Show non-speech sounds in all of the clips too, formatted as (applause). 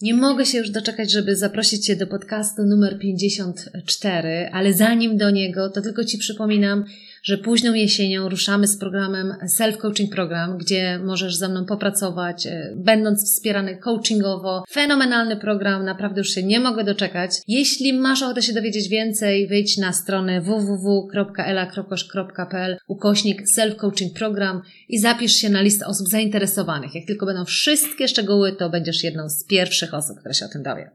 Nie mogę się już doczekać, żeby zaprosić Cię do podcastu numer 54, ale zanim do niego, to tylko Ci przypominam, że późną jesienią ruszamy z programem Self Coaching Program, gdzie możesz ze mną popracować, e, będąc wspierany coachingowo. Fenomenalny program, naprawdę już się nie mogę doczekać. Jeśli masz ochotę się dowiedzieć więcej, wejdź na stronę www.ela.pl ukośnik Self Coaching Program i zapisz się na listę osób zainteresowanych. Jak tylko będą wszystkie szczegóły, to będziesz jedną z pierwszych osób, które się o tym dowie.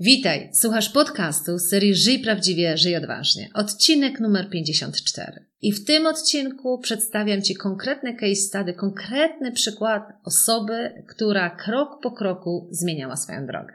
Witaj, słuchasz podcastu serii Żyj Prawdziwie, Żyj Odważnie, odcinek numer 54. I w tym odcinku przedstawiam Ci konkretne case study, konkretny przykład osoby, która krok po kroku zmieniała swoją drogę.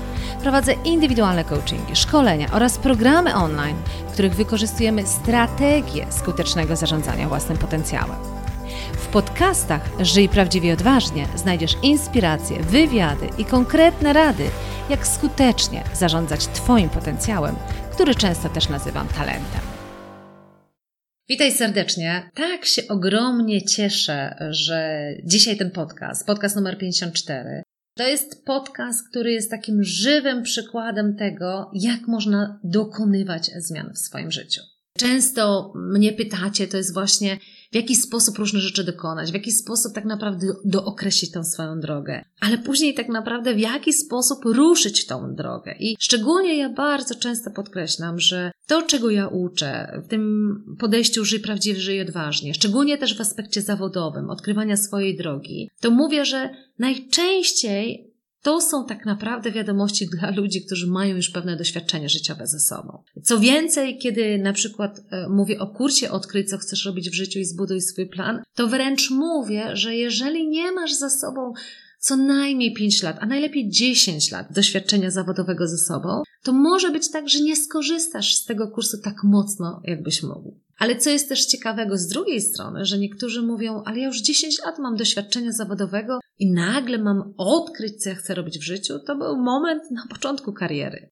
Prowadzę indywidualne coachingi, szkolenia oraz programy online, w których wykorzystujemy strategię skutecznego zarządzania własnym potencjałem. W podcastach Żyj Prawdziwie Odważnie znajdziesz inspiracje, wywiady i konkretne rady, jak skutecznie zarządzać Twoim potencjałem, który często też nazywam talentem. Witaj serdecznie. Tak się ogromnie cieszę, że dzisiaj ten podcast, podcast numer 54, to jest podcast, który jest takim żywym przykładem tego, jak można dokonywać zmian w swoim życiu. Często mnie pytacie, to jest właśnie, w jaki sposób różne rzeczy dokonać, w jaki sposób tak naprawdę dookreślić tę swoją drogę, ale później tak naprawdę w jaki sposób ruszyć tą drogę. I szczególnie ja bardzo często podkreślam, że to, czego ja uczę w tym podejściu żyj prawdziwie, żyj odważnie, szczególnie też w aspekcie zawodowym, odkrywania swojej drogi, to mówię, że najczęściej to są tak naprawdę wiadomości dla ludzi, którzy mają już pewne doświadczenie życiowe ze sobą. Co więcej, kiedy na przykład e, mówię o kursie Odkryj, co chcesz robić w życiu i zbuduj swój plan, to wręcz mówię, że jeżeli nie masz za sobą co najmniej 5 lat, a najlepiej 10 lat doświadczenia zawodowego ze sobą, to może być tak, że nie skorzystasz z tego kursu tak mocno, jakbyś mógł. Ale co jest też ciekawego z drugiej strony, że niektórzy mówią, ale ja już 10 lat mam doświadczenia zawodowego i nagle mam odkryć, co ja chcę robić w życiu, to był moment na początku kariery.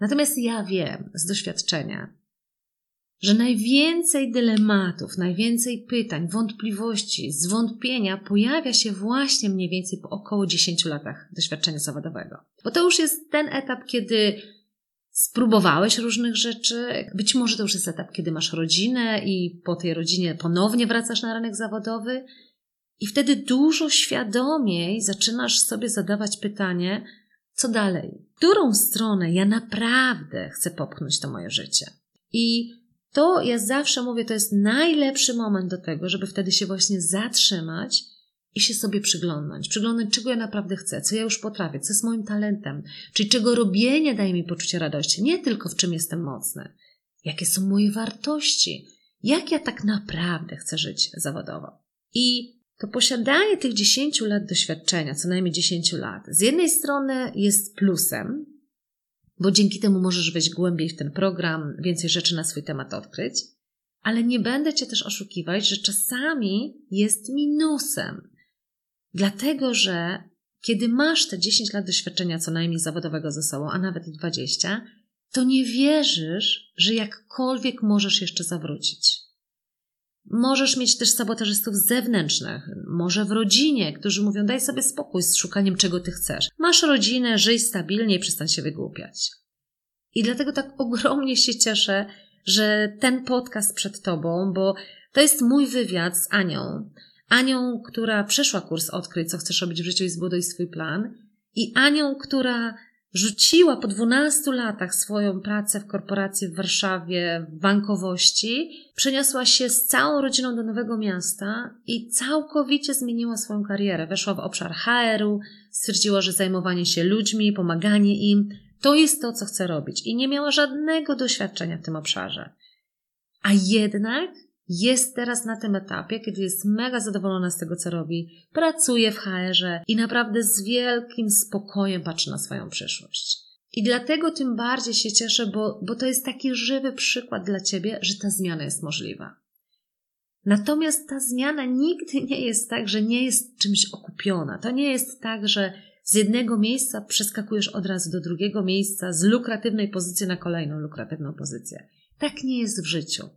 Natomiast ja wiem z doświadczenia, że najwięcej dylematów, najwięcej pytań, wątpliwości, zwątpienia pojawia się właśnie mniej więcej po około 10 latach doświadczenia zawodowego. Bo to już jest ten etap, kiedy spróbowałeś różnych rzeczy. Być może to już jest etap, kiedy masz rodzinę i po tej rodzinie ponownie wracasz na rynek zawodowy. I wtedy dużo świadomiej zaczynasz sobie zadawać pytanie, co dalej? Którą stronę ja naprawdę chcę popchnąć to moje życie? I to ja zawsze mówię, to jest najlepszy moment do tego, żeby wtedy się właśnie zatrzymać i się sobie przyglądnąć. Przyglądać, czego ja naprawdę chcę, co ja już potrafię, co jest moim talentem, czyli czego robienie daje mi poczucie radości, nie tylko w czym jestem mocny, jakie są moje wartości, jak ja tak naprawdę chcę żyć zawodowo. I to posiadanie tych 10 lat doświadczenia, co najmniej 10 lat, z jednej strony jest plusem, bo dzięki temu możesz wejść głębiej w ten program, więcej rzeczy na swój temat odkryć, ale nie będę cię też oszukiwać, że czasami jest minusem. Dlatego, że kiedy masz te 10 lat doświadczenia co najmniej zawodowego ze sobą, a nawet i 20, to nie wierzysz, że jakkolwiek możesz jeszcze zawrócić. Możesz mieć też sabotażystów zewnętrznych, może w rodzinie, którzy mówią: daj sobie spokój z szukaniem, czego ty chcesz. Masz rodzinę, żyj stabilnie i przestań się wygłupiać. I dlatego tak ogromnie się cieszę, że ten podcast przed tobą, bo to jest mój wywiad z Anią. Anią, która przeszła kurs Odkryj, co chcesz robić w życiu i zbuduj swój plan. I Anią, która rzuciła po 12 latach swoją pracę w korporacji w Warszawie, w bankowości, przeniosła się z całą rodziną do nowego miasta i całkowicie zmieniła swoją karierę. Weszła w obszar HR-u, stwierdziła, że zajmowanie się ludźmi, pomaganie im to jest to, co chce robić i nie miała żadnego doświadczenia w tym obszarze. A jednak jest teraz na tym etapie, kiedy jest mega zadowolona z tego, co robi, pracuje w HR-ze i naprawdę z wielkim spokojem patrzy na swoją przyszłość. I dlatego tym bardziej się cieszę, bo, bo to jest taki żywy przykład dla Ciebie, że ta zmiana jest możliwa. Natomiast ta zmiana nigdy nie jest tak, że nie jest czymś okupiona. To nie jest tak, że z jednego miejsca przeskakujesz od razu do drugiego miejsca, z lukratywnej pozycji na kolejną lukratywną pozycję. Tak nie jest w życiu.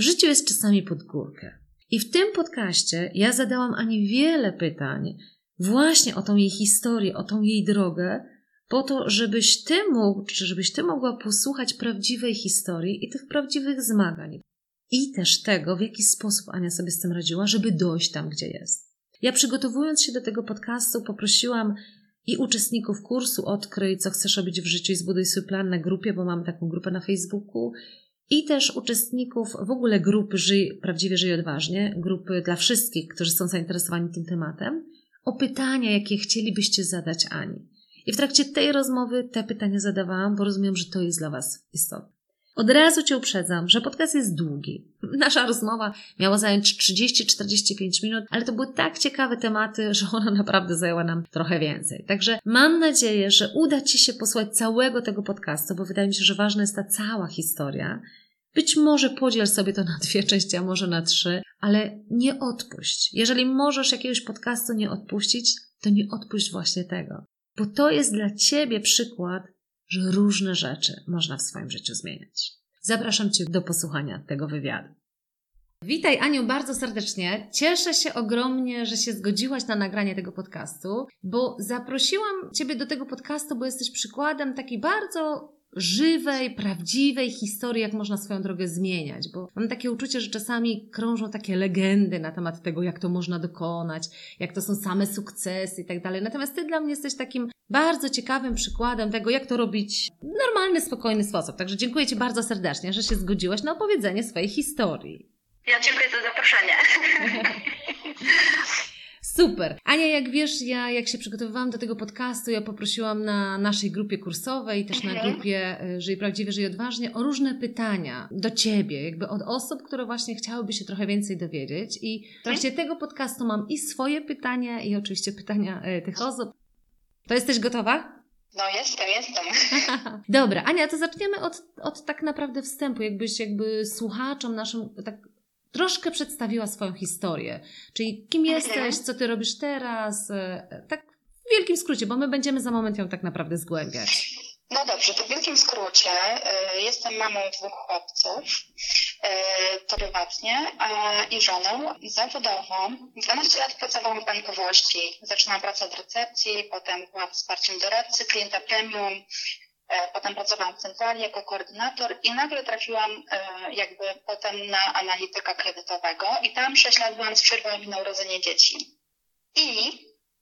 W życiu jest czasami pod górkę. I w tym podcaście ja zadałam Ani wiele pytań właśnie o tą jej historię, o tą jej drogę, po to, żebyś ty mógł, czy żebyś ty mogła posłuchać prawdziwej historii i tych prawdziwych zmagań. I też tego, w jaki sposób Ania sobie z tym radziła, żeby dojść tam, gdzie jest. Ja przygotowując się do tego podcastu, poprosiłam i uczestników kursu Odkryj, co chcesz robić w życiu i zbuduj swój plan na grupie, bo mam taką grupę na Facebooku, i też uczestników w ogóle grupy Żyj, Prawdziwie Żyj Odważnie, grupy dla wszystkich, którzy są zainteresowani tym tematem, o pytania, jakie chcielibyście zadać Ani. I w trakcie tej rozmowy te pytania zadawałam, bo rozumiem, że to jest dla Was istotne. Od razu Cię uprzedzam, że podcast jest długi. Nasza rozmowa miała zająć 30-45 minut, ale to były tak ciekawe tematy, że ona naprawdę zajęła nam trochę więcej. Także mam nadzieję, że uda Ci się posłać całego tego podcastu, bo wydaje mi się, że ważna jest ta cała historia. Być może podziel sobie to na dwie części, a może na trzy, ale nie odpuść. Jeżeli możesz jakiegoś podcastu nie odpuścić, to nie odpuść właśnie tego. Bo to jest dla Ciebie przykład że różne rzeczy można w swoim życiu zmieniać. Zapraszam Cię do posłuchania tego wywiadu. Witaj Aniu bardzo serdecznie. Cieszę się ogromnie, że się zgodziłaś na nagranie tego podcastu, bo zaprosiłam Ciebie do tego podcastu, bo jesteś przykładem takiej bardzo żywej, prawdziwej historii, jak można swoją drogę zmieniać, bo mam takie uczucie, że czasami krążą takie legendy na temat tego, jak to można dokonać, jak to są same sukcesy i tak dalej. Natomiast Ty dla mnie jesteś takim bardzo ciekawym przykładem tego, jak to robić w normalny, spokojny sposób. Także dziękuję Ci bardzo serdecznie, że się zgodziłaś na opowiedzenie swojej historii. Ja dziękuję za zaproszenie. (laughs) Super. Ania, jak wiesz, ja jak się przygotowywałam do tego podcastu, ja poprosiłam na naszej grupie kursowej, też na mhm. grupie e, Żyj Prawdziwie, Żyj Odważnie, o różne pytania do Ciebie, jakby od osób, które właśnie chciałyby się trochę więcej dowiedzieć. I w trakcie mhm. tego podcastu mam i swoje pytania, i oczywiście pytania e, tych osób. To jesteś gotowa? No jestem, jestem. (laughs) Dobra, Ania, to zaczniemy od, od tak naprawdę wstępu, jakbyś jakby słuchaczom naszym tak troszkę przedstawiła swoją historię. Czyli kim jesteś, co ty robisz teraz, e, tak w wielkim skrócie, bo my będziemy za moment ją tak naprawdę zgłębiać. No dobrze, to w wielkim skrócie. E, jestem mamą dwóch chłopców, e, to prywatnie, i żoną zawodową. 12 lat pracowałam w bankowości. Zaczynałam pracę od recepcji, potem byłam wsparciem doradcy, klienta premium, E, potem pracowałam w centrali jako koordynator i nagle trafiłam e, jakby potem na analityka kredytowego i tam 6 lat byłam z przerwą na urodzenie dzieci. I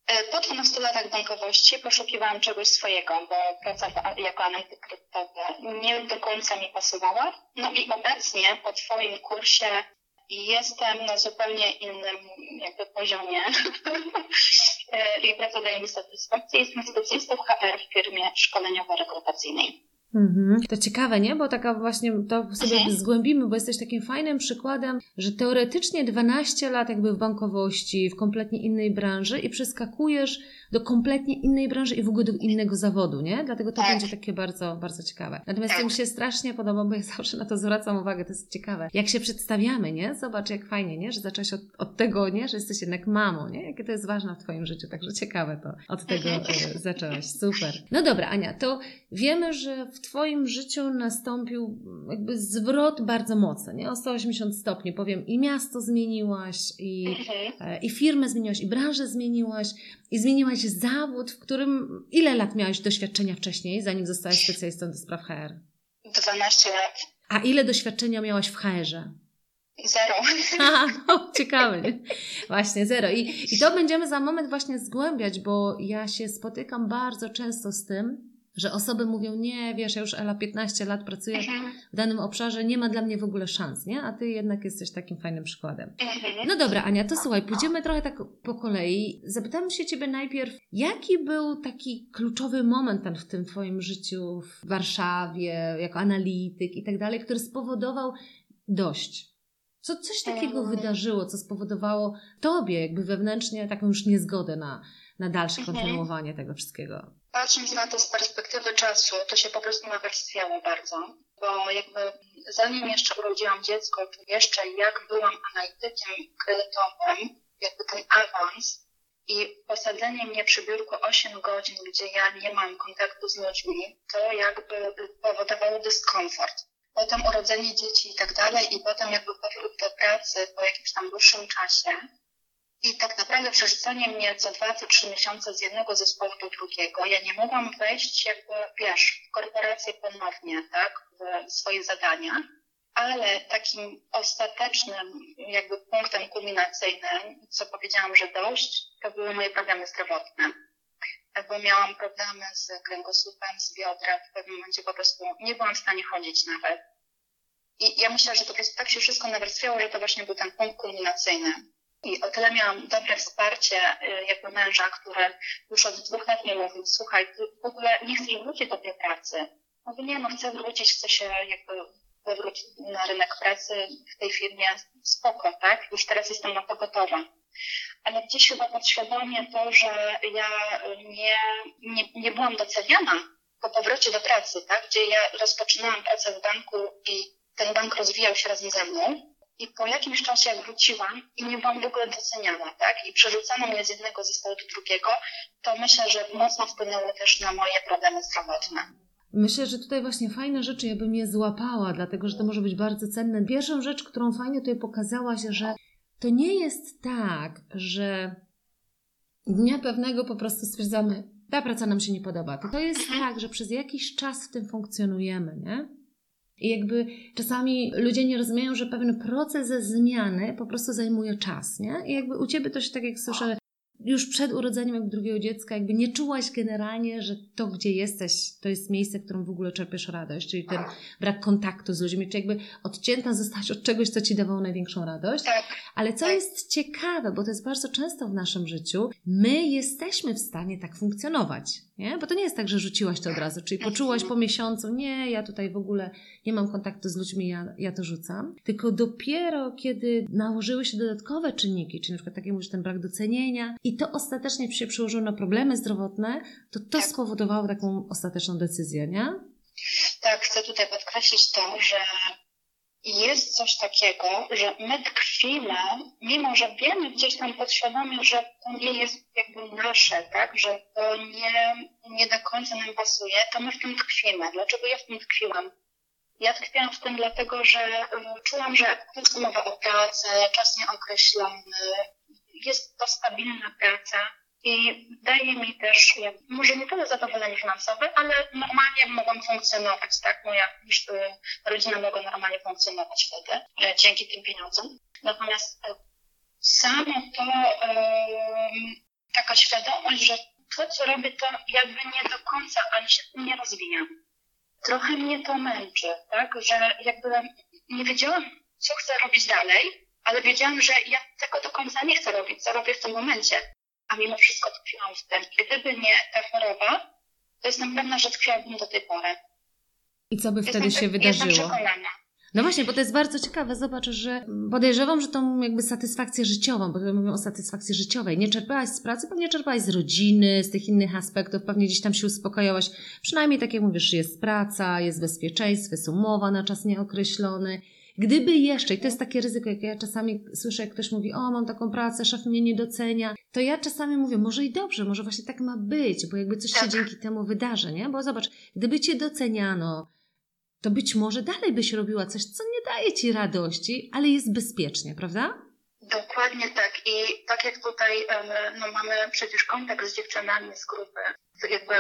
e, po 12 latach bankowości poszukiwałam czegoś swojego, bo praca jako analityk kredytowy nie do końca mi pasowała. No i obecnie po Twoim kursie jestem na zupełnie innym jakby poziomie (laughs) i praca daje mi satysfakcję. Jestem specjalistą HR w firmie szkoleniowo-rekrutacyjnej. Mhm. To ciekawe, nie? Bo taka właśnie to sobie mhm. zgłębimy, bo jesteś takim fajnym przykładem, że teoretycznie 12 lat jakby w bankowości, w kompletnie innej branży i przeskakujesz do kompletnie innej branży i w ogóle do innego zawodu, nie? Dlatego to tak. będzie takie bardzo, bardzo ciekawe. Natomiast tak. to mi się strasznie podoba, bo ja (laughs) zawsze na to zwracam uwagę, to jest ciekawe. Jak się przedstawiamy, nie? Zobacz, jak fajnie, nie? Że zaczęłaś od, od tego, nie? Że jesteś jednak mamą, nie? Jakie to jest ważne w Twoim życiu, także ciekawe to. Od tego mhm. e, zaczęłaś. Super. No dobra, Ania, to wiemy, że w Twoim życiu nastąpił jakby zwrot bardzo mocny, nie? O 180 stopni, powiem, i miasto zmieniłaś, i, mhm. e, i firmę zmieniłaś, i branżę zmieniłaś, i zmieniłaś zawód, w którym ile lat miałaś doświadczenia wcześniej, zanim zostałaś specjalistą do spraw HR? 12 lat. A ile doświadczenia miałaś w HR-ze? Zero. (laughs) Aha, no, ciekawe. Nie? Właśnie, zero. I, I to będziemy za moment właśnie zgłębiać, bo ja się spotykam bardzo często z tym, że osoby mówią, nie, wiesz, ja już Ela 15 lat pracuję mhm. w danym obszarze, nie ma dla mnie w ogóle szans, nie? A ty jednak jesteś takim fajnym przykładem. Mhm. No dobra, Ania, to słuchaj, pójdziemy trochę tak po kolei. Zapytam się ciebie najpierw, jaki był taki kluczowy moment tam w tym twoim życiu w Warszawie, jako analityk i tak dalej, który spowodował dość. Co coś takiego wydarzyło, co spowodowało tobie jakby wewnętrznie taką już niezgodę na, na dalsze mhm. kontynuowanie tego wszystkiego? Patrząc na to z perspektywy czasu, to się po prostu nawarstwiało bardzo, bo jakby zanim jeszcze urodziłam dziecko, to jeszcze jak byłam analitykiem kredytowym, jakby ten awans i posadzenie mnie przy biurku 8 godzin, gdzie ja nie mam kontaktu z ludźmi, to jakby powodowało dyskomfort. Potem urodzenie dzieci i tak dalej i potem jakby powrót do pracy po jakimś tam dłuższym czasie i tak naprawdę przerzucanie mnie co dwa, co trzy miesiące z jednego zespołu do drugiego, ja nie mogłam wejść jakby, wiesz, w korporację ponownie, tak, w swoje zadania, ale takim ostatecznym jakby punktem kulminacyjnym, co powiedziałam, że dość, to były moje problemy zdrowotne. Bo miałam problemy z kręgosłupem, z biodrem, w pewnym momencie po prostu nie byłam w stanie chodzić nawet. I ja myślę, że to po prostu tak się wszystko nawarstwiało, że to właśnie był ten punkt kulminacyjny. I o tyle miałam dobre wsparcie y, jakby męża, który już od dwóch lat mi mówił, słuchaj, w ogóle nie chcesz wrócić do tej pracy. Mówię, nie, no chcę wrócić, chcę się jakby powrócić na rynek pracy w tej firmie, spoko, tak? Już teraz jestem na to gotowa. Ale gdzieś chyba podświadomie to, że ja nie, nie, nie byłam doceniana po powrocie do pracy, tak? Gdzie ja rozpoczynałam pracę w banku i ten bank rozwijał się razem ze mną, i po jakimś czasie jak wróciłam i nie byłam w ogóle doceniana, tak? I przerzucano mnie z jednego zespołu do drugiego, to myślę, że mocno wpłynęło też na moje problemy zdrowotne. Myślę, że tutaj właśnie fajne rzeczy ja bym je złapała, dlatego że to może być bardzo cenne. Pierwszą rzecz, którą fajnie tutaj pokazałaś, że to nie jest tak, że dnia pewnego po prostu stwierdzamy, ta praca nam się nie podoba. To, to jest mhm. tak, że przez jakiś czas w tym funkcjonujemy, nie? I jakby czasami ludzie nie rozumieją, że pewien proces zmiany po prostu zajmuje czas, nie? I jakby u Ciebie to się tak jak słyszę, już przed urodzeniem jakby drugiego dziecka, jakby nie czułaś generalnie, że to, gdzie jesteś, to jest miejsce, w którym w ogóle czerpiesz radość, czyli ten brak kontaktu z ludźmi, czy jakby odcięta zostać od czegoś, co ci dawało największą radość. Tak. Ale co tak. jest ciekawe, bo to jest bardzo często w naszym życiu, my jesteśmy w stanie tak funkcjonować. Nie? Bo to nie jest tak, że rzuciłaś to od razu, czyli poczułaś po miesiącu, nie, ja tutaj w ogóle nie mam kontaktu z ludźmi, ja, ja to rzucam. Tylko dopiero, kiedy nałożyły się dodatkowe czynniki, czyli na przykład tak jak mówisz, ten brak docenienia i to ostatecznie się przełożyło na problemy zdrowotne, to to tak. spowodowało taką ostateczną decyzję, nie? Tak, chcę tutaj podkreślić to, że jest coś takiego, że my tkwimy, mimo że wiemy gdzieś tam podświadomie, że to nie jest jakby nasze, tak, że to nie, nie do końca nam pasuje, to my w tym tkwimy. Dlaczego ja w tym tkwiłam? Ja tkwiłam w tym dlatego, że czułam, że to jest umowa o pracę, czas nieokreślony, jest to stabilna praca, i daje mi też, może nie tyle zadowolenie finansowe, ale normalnie mogłam funkcjonować, tak? Moja y, rodzina mogła normalnie funkcjonować wtedy e, dzięki tym pieniądzom. Natomiast e, samo to, taka świadomość, że to, co robię, to jakby nie do końca, ale się nie rozwijam. Trochę mnie to męczy, tak? Że jakby nie wiedziałam, co chcę robić dalej, ale wiedziałam, że ja tego do końca nie chcę robić, co robię w tym momencie a mimo wszystko tkwiłam w tym. Gdyby nie ta choroba, to jestem pewna, że tkwiłabym do tej pory. I co by wtedy jestem, się wydarzyło? Jestem przekonana. No właśnie, bo to jest bardzo ciekawe. Zobacz, że podejrzewam, że tą jakby satysfakcję życiową, bo mówimy o satysfakcji życiowej. Nie czerpałaś z pracy, pewnie czerpałaś z rodziny, z tych innych aspektów, pewnie gdzieś tam się uspokajałaś. Przynajmniej tak jak mówisz, jest praca, jest bezpieczeństwo, jest umowa na czas nieokreślony. Gdyby jeszcze, i to jest takie ryzyko, jak ja czasami słyszę, jak ktoś mówi, o, mam taką pracę, szef mnie nie docenia, to ja czasami mówię, może i dobrze, może właśnie tak ma być, bo jakby coś się tak. dzięki temu wydarzy, nie? Bo zobacz, gdyby cię doceniano, to być może dalej byś robiła coś, co nie daje ci radości, ale jest bezpiecznie, prawda? Dokładnie tak. I tak jak tutaj no, mamy przecież kontakt z dziewczynami z grupy, jakby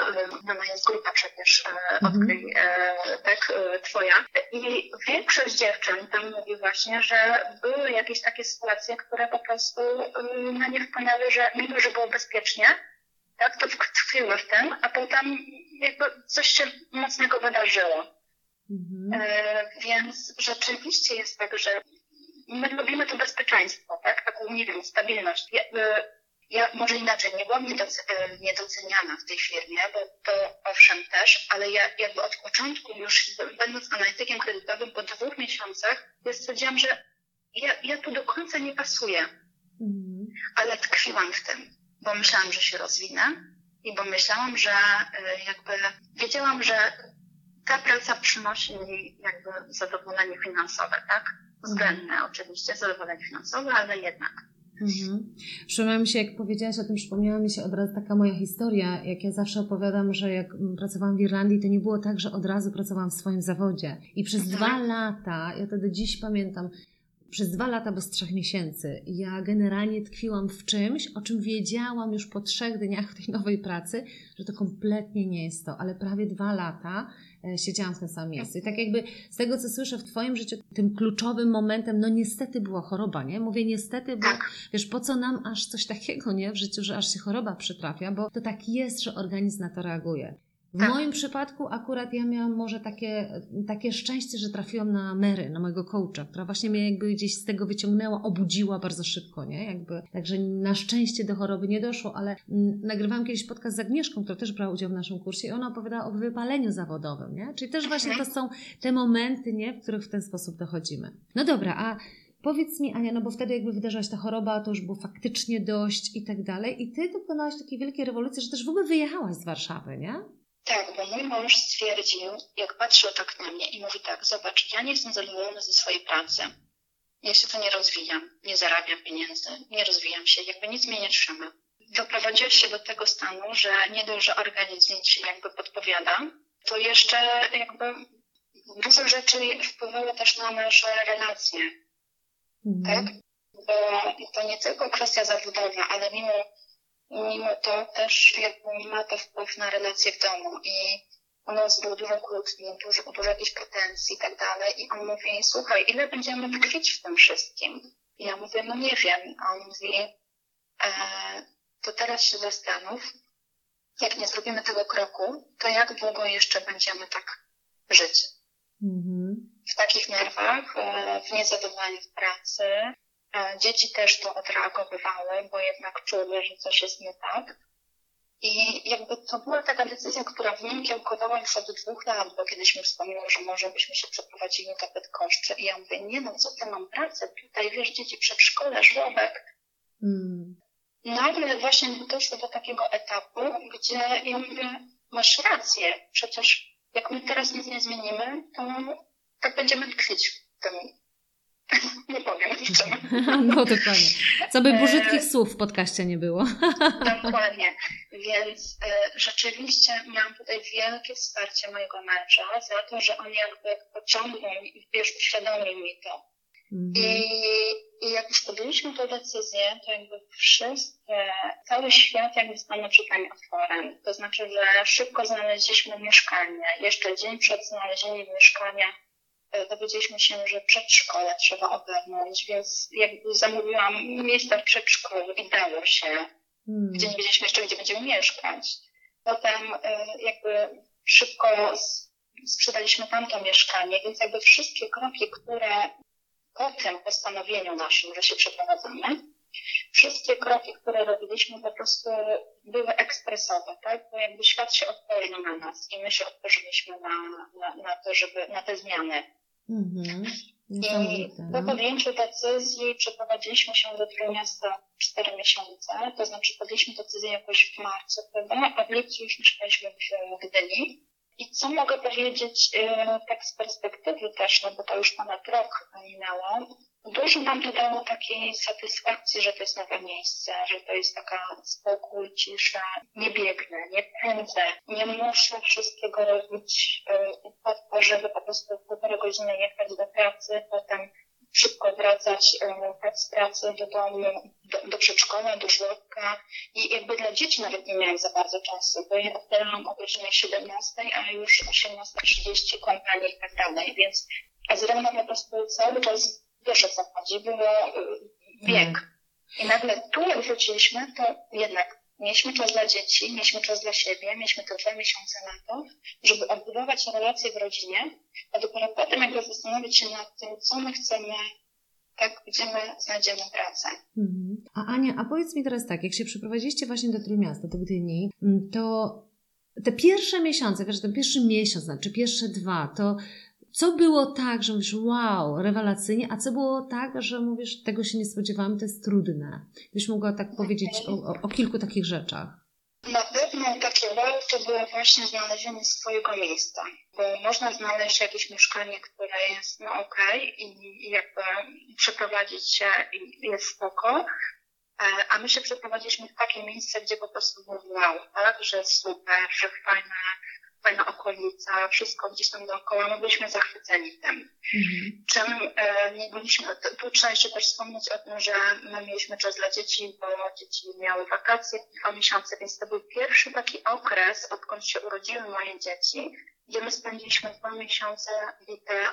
mama jest grupa przecież e, odkryj, mm-hmm. tak, e, twoja. I większość dziewczyn tam mówi właśnie, że były jakieś takie sytuacje, które po prostu na nie wpłynęły, że mimo, że było bezpiecznie, tak, to tkwiły w tym, a potem jakby coś się mocnego wydarzyło. Mm-hmm. E, więc rzeczywiście jest tak, że my lubimy to bezpieczeństwo, tak? Taką, nie wiem, stabilność. Ja, ja może inaczej, nie byłam e, niedoceniana w tej firmie, bo to owszem też, ale ja jakby od początku już będąc analitykiem kredytowym po dwóch miesiącach, ja stwierdziłam, że ja, ja tu do końca nie pasuję, mhm. ale tkwiłam w tym, bo myślałam, że się rozwinę i bo myślałam, że y, jakby wiedziałam, że ta praca przynosi mi jakby zadowolenie finansowe, tak? Względne oczywiście, zadowolenie finansowe, ale jednak. Mhm. Przypomniała mi się, jak powiedziałaś o tym, przypomniała mi się od razu taka moja historia, jak ja zawsze opowiadam, że jak pracowałam w Irlandii, to nie było tak, że od razu pracowałam w swoim zawodzie. I przez mhm. dwa lata, ja to do dziś pamiętam, przez dwa lata bez trzech miesięcy ja generalnie tkwiłam w czymś, o czym wiedziałam już po trzech dniach tej nowej pracy, że to kompletnie nie jest to, ale prawie dwa lata siedziałam w tym samym miejscu. I tak jakby z tego, co słyszę w Twoim życiu, tym kluczowym momentem, no niestety była choroba, nie? Mówię niestety, bo wiesz, po co nam aż coś takiego, nie? W życiu, że aż się choroba przytrafia, bo to tak jest, że organizm na to reaguje. W tak. moim przypadku akurat ja miałam może takie, takie szczęście, że trafiłam na Mary, na mojego coacha, która właśnie mnie jakby gdzieś z tego wyciągnęła, obudziła bardzo szybko, nie? Jakby, także na szczęście do choroby nie doszło, ale m, nagrywałam kiedyś podcast z Agnieszką, która też brała udział w naszym kursie i ona opowiadała o wypaleniu zawodowym, nie? Czyli też właśnie to są te momenty, nie? W których w ten sposób dochodzimy. No dobra, a Powiedz mi, Ania, no bo wtedy jakby wydarzyła się ta choroba, to już było faktycznie dość i tak dalej. I ty dokonałaś takiej wielkiej rewolucji, że też w ogóle wyjechałaś z Warszawy, nie? Tak, bo mój mąż stwierdził, jak patrzył tak na mnie i mówi tak, zobacz, ja nie jestem zadowolony ze swojej pracy. Ja się to nie rozwijam, nie zarabiam pieniędzy, nie rozwijam się, jakby nic mnie nie trzyma. Doprowadziłeś się do tego stanu, że nie dość, że organizm ci jakby podpowiada, to jeszcze jakby dużo rzeczy wpływało też na nasze relacje. Mhm. Tak? Bo to nie tylko kwestia zawodowa, ale mimo mimo to też jakby ma to wpływ na relacje w domu i u nas było dużo kłótni, dużo, dużo jakichś pretensji i tak dalej i on mówi, słuchaj, ile będziemy tkwić w tym wszystkim? I ja mówię, no nie wiem. A on mówi, e, to teraz się zastanów, jak nie zrobimy tego kroku, to jak długo jeszcze będziemy tak żyć? Mhm. W takich nerwach, e, w niezadowoleniu w pracy, Dzieci też to odreagowywały, bo jednak czuły, że coś jest nie tak. I jakby to była taka decyzja, która w nim kiełkowała już od dwóch lat, bo kiedyś mi wspomniał, że może byśmy się przeprowadzili do Bydgoszczy i ja mówię, nie no, co ty, mam pracę tutaj, wiesz, dzieci przedszkole, żłobek. Mm. Nagle właśnie doszło do takiego etapu, gdzie ja mówię, masz rację, przecież jak my teraz nic nie zmienimy, to tak będziemy tkwić w tym (laughs) nie powiem czym. (laughs) No dokładnie. Co by brzydkich słów w podcaście nie było. (laughs) Dokładnie. Więc e, rzeczywiście miałam tutaj wielkie wsparcie mojego męża za to, że on jakby pociągnął i wiesz, uświadomił mi to. Mhm. I, I jak już podjęliśmy tę decyzję, to jakby wszystkie, cały świat jakby stanął przed nami otworem. To znaczy, że szybko znaleźliśmy mieszkanie. Jeszcze dzień przed znalezieniem mieszkania E, dowiedzieliśmy się, że przedszkole trzeba ogarnąć, więc jakby zamówiłam miejsca w przedszkolu i dało się, hmm. gdzie nie wiedzieliśmy jeszcze, gdzie będziemy mieszkać. Potem e, jakby szybko sprzedaliśmy tamto mieszkanie, więc jakby wszystkie kroki, które po tym postanowieniu naszym, że się przeprowadzamy, wszystkie kroki, które robiliśmy po prostu były ekspresowe, tak? Bo jakby świat się otworzył na nas i my się otworzyliśmy na, na, na to, żeby, na te zmiany. Mhm. I po no. podjęciu decyzji przeprowadziliśmy się do Trójmiasta 4 miesiące, to znaczy podjęliśmy decyzję jakoś w marcu chyba, a w lipcu już mieszkaliśmy w Gdyni. I co mogę powiedzieć e, tak z perspektywy też, no bo to już ponad rok minęło, dużo nam to dało takiej satysfakcji, że to jest nowe miejsce, że to jest taka spokój, cisza, nie biegnę, nie pędzę, nie muszę wszystkiego robić e, po to, żeby po prostu półtorej godziny jechać do pracy, potem szybko wracać e, z pracy do domu, do, do przedszkola, do żłobka. I jakby dla dzieci nawet nie miałam za bardzo czasu, bo ja odbieram o godzinie 17, a już 18.30 kompanie i tak dalej, więc z rana po prostu cały czas wiesz o co chodzi, było y, bieg. Mm. I nagle tu jak wróciliśmy, to jednak mieliśmy czas dla dzieci, mieliśmy czas dla siebie, mieliśmy te dwa miesiące na to, żeby odbudować relacje w rodzinie, a dopiero potem jakby zastanowić się nad tym, co my chcemy, tak, gdzie my znajdziemy pracę. Mhm. A Ania, a powiedz mi teraz tak, jak się przeprowadziliście właśnie do Trójmiasta, do Gdyni, mm, to te pierwsze miesiące, wiesz, ten pierwszy miesiąc, znaczy pierwsze dwa, to co było tak, że mówisz, wow, rewelacyjnie, a co było tak, że mówisz, tego się nie spodziewałam, to jest trudne? Byś mogła tak powiedzieć o, o, o kilku takich rzeczach. Na pewno takie wow to było właśnie znalezienie swojego miejsca, bo można znaleźć jakieś mieszkanie, które jest no okej okay, i jakby przeprowadzić się i jest spoko, e, a my się przeprowadziliśmy w takie miejsce, gdzie po prostu było wow, tak, że super, że fajne, fajna okolica, wszystko gdzieś tam dookoła, my byliśmy zachwyceni tym. Mhm. Czym e, nie byliśmy, tu trzeba jeszcze też wspomnieć o tym, że my mieliśmy czas dla dzieci, bo dzieci miały wakacje kilka miesięcy, więc to był pierwszy taki okres, odkąd się urodziły moje dzieci, gdzie my spędziliśmy dwa miesiące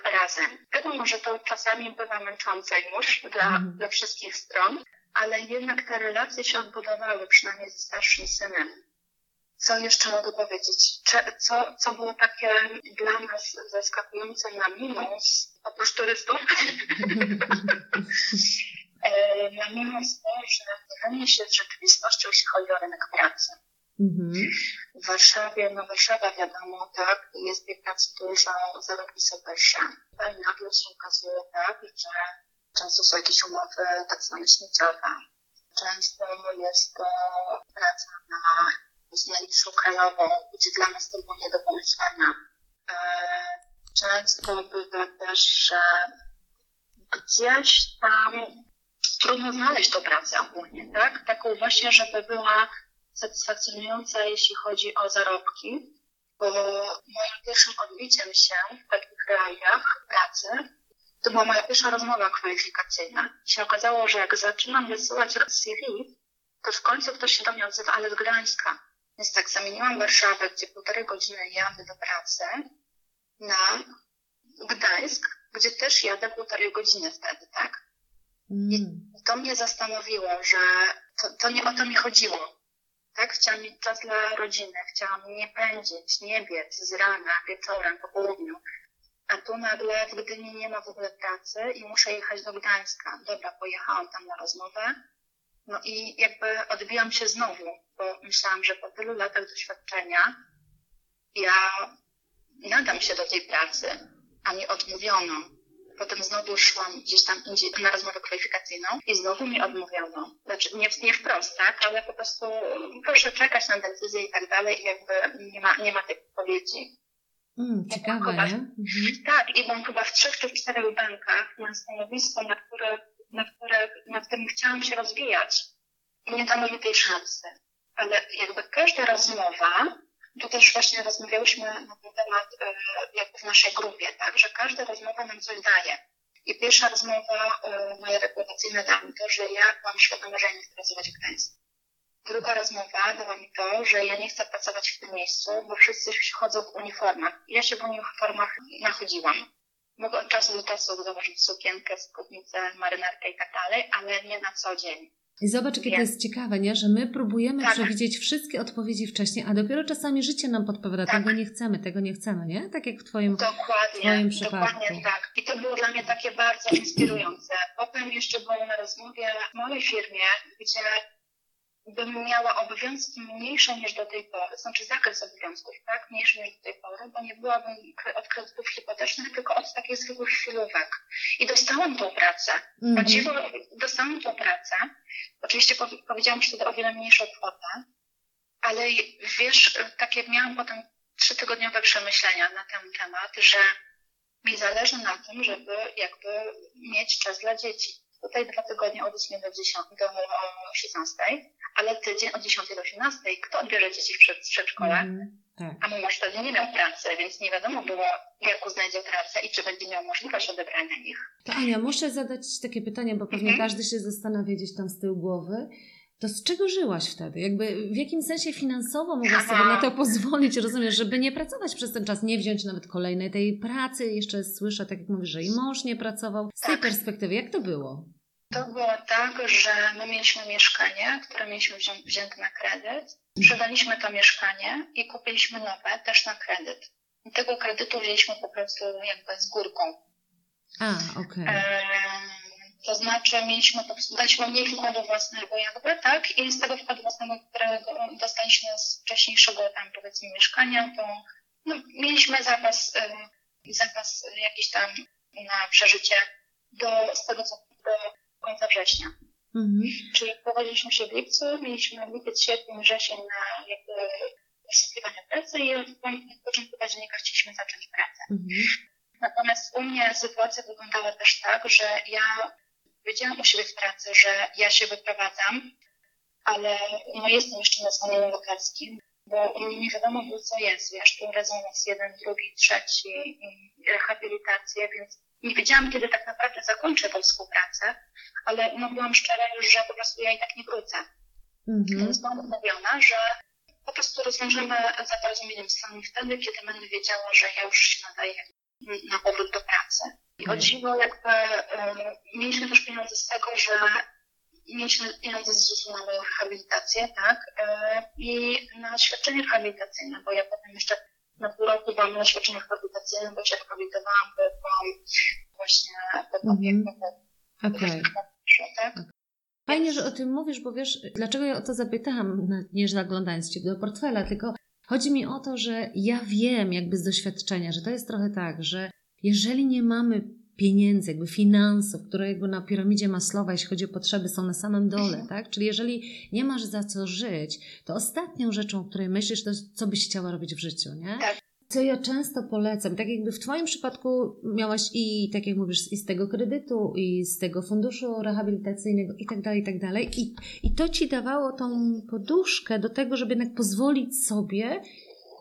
razem. Wiadomo, że to czasami bywa męczące już dla, mhm. dla wszystkich stron, ale jednak te relacje się odbudowały, przynajmniej ze starszym synem. Co jeszcze mogę powiedzieć? Co, co było takie dla nas zaskakujące na minus, oprócz turystów? (laughs) E, na minus to, że mylenie się z rzeczywistością, jeśli chodzi o rynek pracy. Mhm. W Warszawie, no Warszawa wiadomo, tak, jest tej pracy dużo, zarobki są wyższe. I nagle się okazuje tak, że często są jakieś umowy tak zwane śmieciowe. Często jest to praca na krajową, gdzie dla nas to było nie do pomyślenia. E, często bywa też, że gdzieś tam trudno znaleźć tą pracę ogólnie, tak? Taką właśnie, żeby była satysfakcjonująca, jeśli chodzi o zarobki, bo moim pierwszym odbiciem się w takich realiach pracy to była moja pierwsza rozmowa kwalifikacyjna. I się okazało, że jak zaczynam wysyłać CV, to w końcu ktoś się do mnie odzywa, ale z Gdańska. Więc tak, zamieniłam Warszawę, gdzie półtorej godziny jadę do pracy, na Gdańsk, gdzie też jadę półtorej godziny wtedy, tak? I mm. to mnie zastanowiło, że to, to nie o to mi chodziło. Tak? Chciałam mieć czas dla rodziny, chciałam nie pędzić, nie biec z rana, wieczorem, po południu. A tu nagle w Gdyni nie ma w ogóle pracy i muszę jechać do Gdańska. Dobra, pojechałam tam na rozmowę. No i jakby odbijam się znowu bo myślałam, że po tylu latach doświadczenia ja nadam się do tej pracy, a mi odmówiono. Potem znowu szłam gdzieś tam indziej na rozmowę kwalifikacyjną i znowu mi odmówiono. Znaczy nie, nie wprost, tak, ale po prostu proszę czekać na decyzję i tak dalej i jakby nie ma, nie ma tej odpowiedzi. Mm, ciekawe, chyba, nie? Mhm. Tak, i byłam chyba w trzech czy czterech bankach na stanowisko, na które, na które, na którym chciałam się rozwijać i nie dano mi tej szansy ale jakby każda rozmowa, tu też właśnie rozmawiałyśmy na ten temat e, jak w naszej grupie, tak, że każda rozmowa nam coś daje. I pierwsza rozmowa e, moja rekrutacyjna dała mi to, że ja byłam świadoma, że ja nie chcę pracować w Gdańsku. Druga rozmowa dała mi to, że ja nie chcę pracować w tym miejscu, bo wszyscy chodzą w uniformach. Ja się w uniformach nachodziłam. Mogę od czasu do czasu założyć sukienkę, spódnicę, marynarkę i tak dalej, ale nie na co dzień. I zobacz, jakie to jest ciekawe, nie? że my próbujemy tak. przewidzieć wszystkie odpowiedzi wcześniej, a dopiero czasami życie nam podpowiada, tak. tego nie chcemy, tego nie chcemy, nie? Tak jak w Twoim, dokładnie, twoim przypadku. Dokładnie tak. I to było dla mnie takie bardzo inspirujące. Potem jeszcze byłam na rozmowie w mojej firmie, gdzie bym miała obowiązki mniejsze niż do tej pory, znaczy zakres obowiązków, tak, mniejszy niż do tej pory, bo nie byłabym od kredytów hipotecznych, tylko od takich zwykłych chwilówek. I dostałam tą pracę. Mm -hmm. Dostałam tą pracę. Oczywiście powiedziałam wtedy o wiele mniejszą kwotę, ale wiesz, takie miałam potem trzytygodniowe przemyślenia na ten temat, że mi zależy na tym, żeby jakby mieć czas dla dzieci. Tutaj dwa tygodnie od 8 do, 10, do 16, ale tydzień od 10 do 18. Kto odbierze dzieci w przedszkole? Mm, tak. A mój mąż wtedy nie miał pracy, więc nie wiadomo było, jaką znajdzie pracę i czy będzie miał możliwość odebrania ich. To Ania, muszę zadać takie pytanie, bo pewnie mm -hmm. każdy się zastanawia gdzieś tam z tyłu głowy. To z czego żyłaś wtedy? Jakby w jakim sensie finansowo mogłaś sobie na to pozwolić, rozumiesz, żeby nie pracować przez ten czas, nie wziąć nawet kolejnej tej pracy. Jeszcze słyszę, tak jak mówisz, że i mąż nie pracował. Z tej perspektywy, jak to było? To było tak, że my mieliśmy mieszkanie, które mieliśmy wzią wzięte na kredyt. Sprzedaliśmy to mieszkanie i kupiliśmy nowe, też na kredyt. I tego kredytu wzięliśmy po prostu jakby z górką. A, okej. Okay. To znaczy mieliśmy, daliśmy mniej wkładu własnego jakby, tak? I z tego wkładu własnego, którego dostaliśmy z wcześniejszego tam powiedzmy mieszkania, to no, mieliśmy zapas zapas jakiś tam na przeżycie do, z tego co do końca września. Mhm. Czyli prowadziliśmy się w lipcu, mieliśmy lipiec, sierpień, wrzesień na jakby pracy i w początku października chcieliśmy zacząć pracę. Mhm. Natomiast u mnie sytuacja wyglądała też tak, że ja wiedziałam u siebie w pracy, że ja się wyprowadzam, ale no jestem jeszcze na zwolnieniu lekarskim, bo nie wiadomo było co jest, wiesz, tu rezonans jeden, drugi, trzeci, rehabilitację, więc nie wiedziałam, kiedy tak naprawdę zakończę tą współpracę, ale no byłam szczera już, że po prostu ja i tak nie wrócę. Mhm. Więc byłam umówiona, że po prostu rozwiążemy za porozumieniem stanu wtedy, kiedy będę wiedziała, że ja już się nadaję na powrót do pracy. I o mhm. dziwo jakby um, mieliśmy też pieniądze z tego, że mieliśmy pieniądze z ZUS-u na moją rehabilitację, tak, e, i na świadczenie rehabilitacyjne, bo ja potem jeszcze na pół roku byłam na świadczeniu rehabilitacyjnym, bo się rehabilitowałam, bo byłam właśnie po mm Okej. Tak? Fajnie, że o tym mówisz, bo wiesz, dlaczego ja o to zapytałam, nie zaglądając Ci do portfela, tylko chodzi mi o to, że ja wiem jakby z doświadczenia, że to jest trochę tak, że jeżeli nie mamy pieniędzy, jakby finansów, które jakby na piramidzie Maslowa, jeśli chodzi o potrzeby, są na samym dole, mhm. tak? Czyli jeżeli nie masz za co żyć, to ostatnią rzeczą, o której myślisz, to jest, co byś chciała robić w życiu, nie? Tak. Co ja często polecam, tak jakby w Twoim przypadku miałaś i, tak jak mówisz, i z tego kredytu, i z tego funduszu rehabilitacyjnego, i tak dalej, i tak dalej. I, I to Ci dawało tą poduszkę do tego, żeby jednak pozwolić sobie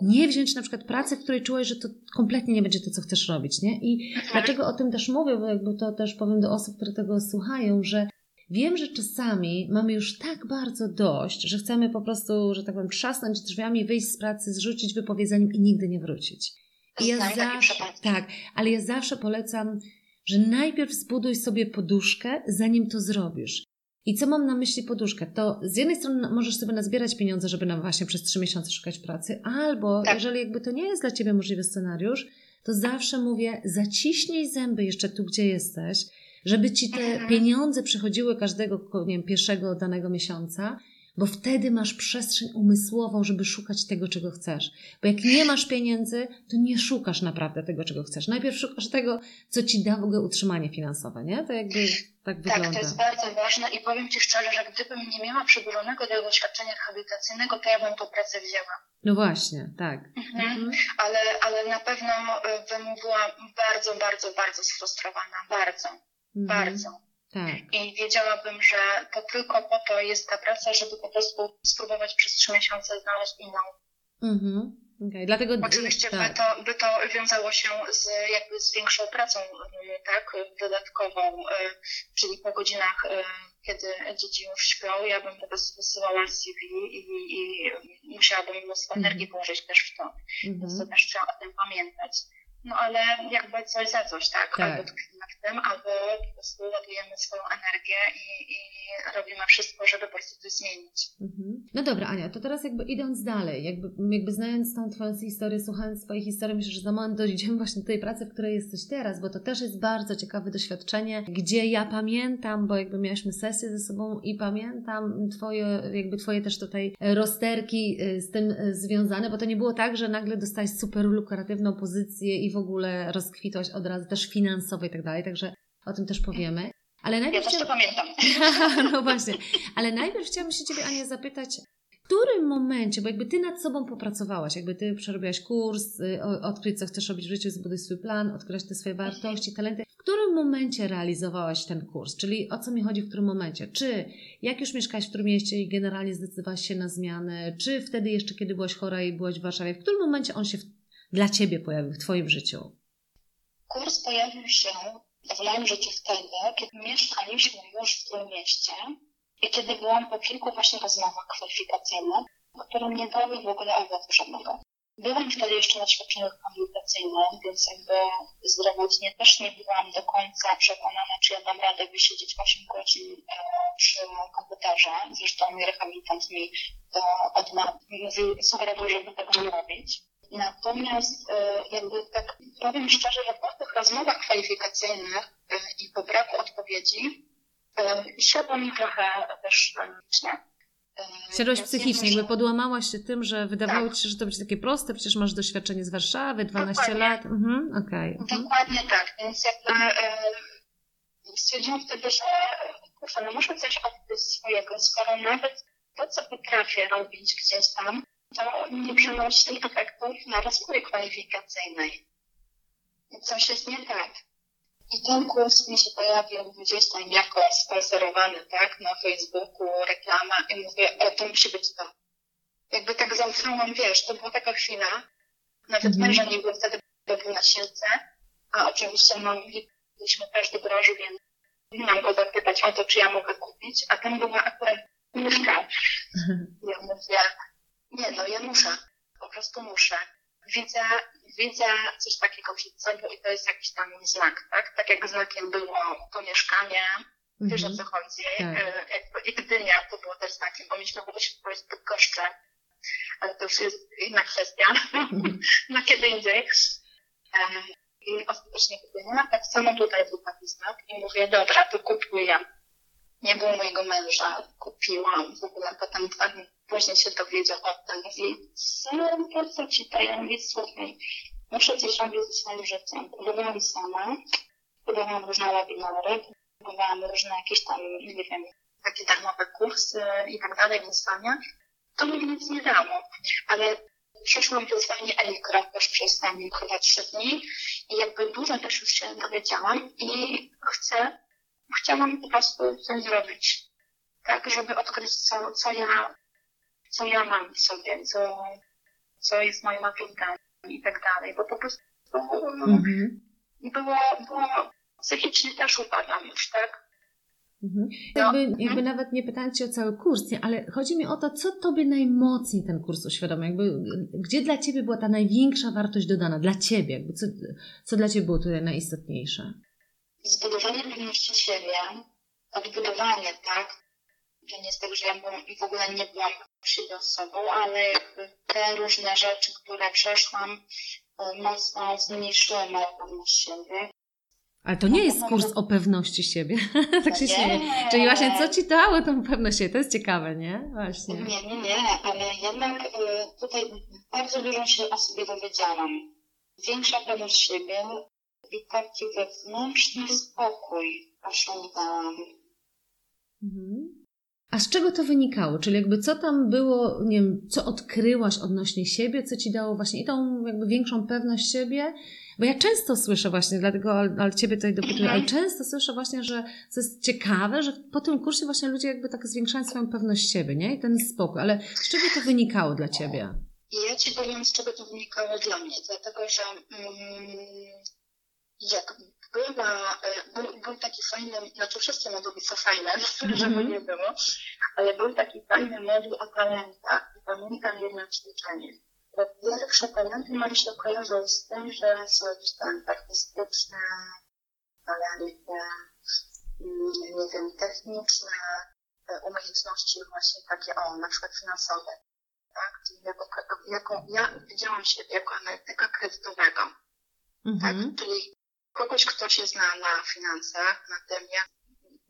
nie wziąć na przykład pracy, w której czułeś, że to kompletnie nie będzie to, co chcesz robić, nie? I dlaczego o tym też mówię, bo jakby to też powiem do osób, które tego słuchają, że wiem, że czasami mamy już tak bardzo dość, że chcemy po prostu, że tak powiem, trzasnąć drzwiami, wyjść z pracy, zrzucić wypowiedzeniem i nigdy nie wrócić. I ja zawsze, tak, ale ja zawsze polecam, że najpierw zbuduj sobie poduszkę, zanim to zrobisz. I co mam na myśli poduszkę? To z jednej strony możesz sobie nazbierać pieniądze, żeby nam właśnie przez trzy miesiące szukać pracy, albo tak. jeżeli jakby to nie jest dla Ciebie możliwy scenariusz, to zawsze mówię, zaciśnij zęby jeszcze tu, gdzie jesteś, żeby Ci te mhm. pieniądze przychodziły każdego, nie wiem, pierwszego danego miesiąca, bo wtedy masz przestrzeń umysłową, żeby szukać tego, czego chcesz. Bo jak nie masz pieniędzy, to nie szukasz naprawdę tego, czego chcesz. Najpierw szukasz tego, co ci da w ogóle utrzymanie finansowe, nie? To jakby tak wygląda. Tak, to jest bardzo ważne i powiem Ci szczerze, że gdybym nie miała przybliżonego tego świadczenia rehabilitacyjnego, to ja bym tą pracę wzięła. No właśnie, tak. Mhm. Mhm. Ale, ale na pewno e, bym była bardzo, bardzo, bardzo sfrustrowana. Bardzo. Mhm. Bardzo. Tak. I wiedziałabym, że to tylko po to jest ta praca, żeby po prostu spróbować przez trzy miesiące znaleźć inną. Mhm. Okay, dlatego... Oczywiście tak. by, to, by to wiązało się z, jakby z większą pracą, tak, dodatkową, e, czyli po godzinach, e, kiedy dzieci już śpią, ja bym po prostu wysyłała CV i, i musiałabym mnóstwo mhm. energii położyć też w to. Mm Więc to też trzeba o tym pamiętać. No ale jakby coś za coś, tak? tak. Albo tkwimy w tym, albo po prostu ładujemy swoją energię i, i robimy wszystko, żeby po prostu to zmienić. Mhm. No dobra, Ania, to teraz jakby idąc dalej, jakby, jakby znając tą Twoją historię, słuchając Twojej historii, myślę, że za moment dojdziemy właśnie do tej pracy, w której jesteś teraz, bo to też jest bardzo ciekawe doświadczenie, gdzie ja pamiętam, bo jakby miałyśmy sesję ze sobą i pamiętam Twoje, jakby Twoje też tutaj rozterki y, z tym y, związane, bo to nie było tak, że nagle dostałeś super lukratywną pozycję i w ogóle rozkwitłaś od razu też finansowo i tak dalej, także o tym też powiemy. Ale najpierw ja też to pamiętam. (laughs) no właśnie. Ale najpierw chciałabym się Ciebie, Ania, zapytać, w którym momencie, bo jakby Ty nad sobą popracowałaś, jakby Ty przerobiłaś kurs, y, odkryć, co chcesz robić w życiu, zbuduj swój plan, odkryć te swoje wartości, talenty. W którym momencie realizowałaś ten kurs? Czyli o co mi chodzi w którym momencie? Czy jak już mieszkałaś w którym mieście i generalnie zdecydowałaś się na zmianę? Czy wtedy jeszcze, kiedy byłaś chora i byłaś w Warszawie? W którym momencie on się dla Ciebie pojawił w Twoim życiu? Kurs pojawił się w moim życiu wtedy, kiedy mieszkaliśmy już w tym mieście i kiedy byłam po kilku właśnie rozmowach kwalifikacyjnych, które nie dały w ogóle owocu żadnego. Byłam wtedy jeszcze na świadczeniu rehabilitacyjnym, więc jakby zdrowotnie też nie byłam do końca przekonana, czy ja dam radę wysiedzieć 8 godzin e, przy komputerze. Zresztą mój rehabilitant mi to odmawiał, sugerował, żeby tego nie robić. Natomiast e, jakby tak powiem szczerze, że po tych rozmowach kwalifikacyjnych e, i po braku odpowiedzi e, siadło mi trochę też panicznie. Siadłaś psychicznie, jakby podłamałaś się tym, że wydawało tak. Ci się, że to będzie takie proste, przecież masz doświadczenie z Warszawy, 12 Dokładnie. lat. Mhm, okay. Mhm. Dokładnie tak, więc jakby stwierdziłam wtedy, że kurczę, no muszę coś odbyć swojego, skoro nawet to, co potrafię robić gdzieś tam, to nie przynosi efektów na rozwój kwalifikacyjnej. Coś jest nie tak. I ten kurs mi się pojawił gdzieś tam jako sponsorowany, tak, na Facebooku, reklama i mówię, o, to musi być to. Jakby tak zaufałam, wiesz, to była taka chwila, nawet mm -hmm. męża nie było wtedy, był na siłce, a oczywiście no, mieliśmy każdy grosz, więc miałam go zapytać o to, czy ja mogę kupić, a ten była akurat mieszkał. Ja mówię, nie no, ja muszę, po prostu muszę. Widzę, widzę coś takiego przed sobą i to jest jakiś tam znak, tak? Tak jak znakiem było to mieszkanie, wiesz o mhm. co chodzi, tak. E, i Gdynia to było też znakiem, bo mieliśmy było się powiedzieć Bydgoszcze, ale to już jest inna kwestia, mhm. (laughs) na kiedy indziej. I ostatecznie Gdynia, tak samo tutaj był taki znak i mówię, dobra, to kupuję nie było mojego męża, kupiłam, w ogóle potem później się dowiedział o tym, mówi, po co ci słuchaj, muszę coś robić ze swoim życiem. Próbowałam sama, próbowałam różne webinary, próbowałam różne jakieś tam, nie wiem, takie darmowe kursy i tak dalej, wyzwania. To mi nic nie dało, ale przeszłam wyzwanie Elikra też przez tam chyba trzy dni i jakby dużo też już się dowiedziałam i chcę chciałam po prostu coś zrobić. Tak, żeby odkryć, co, co ja, co ja mam w sobie, co, co jest moim atutem i tak dalej, bo po prostu mhm. było, było, psychicznie też upadam już, tak? Mhm. No. Jakby, jakby mhm. nawet nie pytając Cię o cały kurs, nie, ale chodzi mi o to, co Tobie najmocniej ten kurs uświadomił, jakby, gdzie dla Ciebie była ta największa wartość dodana, dla Ciebie, jakby co, co dla Ciebie było tutaj najistotniejsze? Zbudowanie pewności siebie, odbudowanie, tak? To nie jest tak, że ja byłam, w ogóle nie byłam siebie osobą, ale te różne rzeczy, które przeszłam, e, mocno zmniejszyły moją pewność siebie. Ale to nie jest kurs o pewności siebie. (laughs) tak się śmieję. Czyli właśnie co ci dało tą pewność siebie? To jest ciekawe, nie? Właśnie. Nie, nie, nie, ale jednak e, tutaj bardzo dużo się o sobie dowiedziałam. Większa pewność siebie, i taki wewnętrzny spokój osiągnęłam. Mhm. A z czego to wynikało? Czyli jakby co tam było, nie wiem, co odkryłaś odnośnie siebie, co ci dało właśnie i tą jakby większą pewność siebie? Bo ja często słyszę właśnie, dlatego, ale ciebie tutaj dopytuję, ale często słyszę właśnie, że to jest ciekawe, że po tym kursie właśnie ludzie jakby tak zwiększają swoją pewność siebie, nie? I ten spokój. Ale z czego to wynikało dla ciebie? Ja ci powiem, z czego to wynikało dla mnie, dlatego że mm, jak była, e, był, był taki fajny, znaczy wszyscy moduły są fajne, mm-hmm. (laughs) żeby nie było, ale był taki fajny moduł o talentach i pamiętam jedno ćwiczenie. Pierwsze talenty mam się kojarzą z tym, że są jakieś tam artystyczne, mm, nie wiem, techniczne, e, umiejętności właśnie takie, o, na przykład finansowe. Tak? Czyli jako, jako, ja widziałam się jako analityka kredytowego. Tak? Mhm. Czyli kogoś, kto się zna na finansach, na tym, jak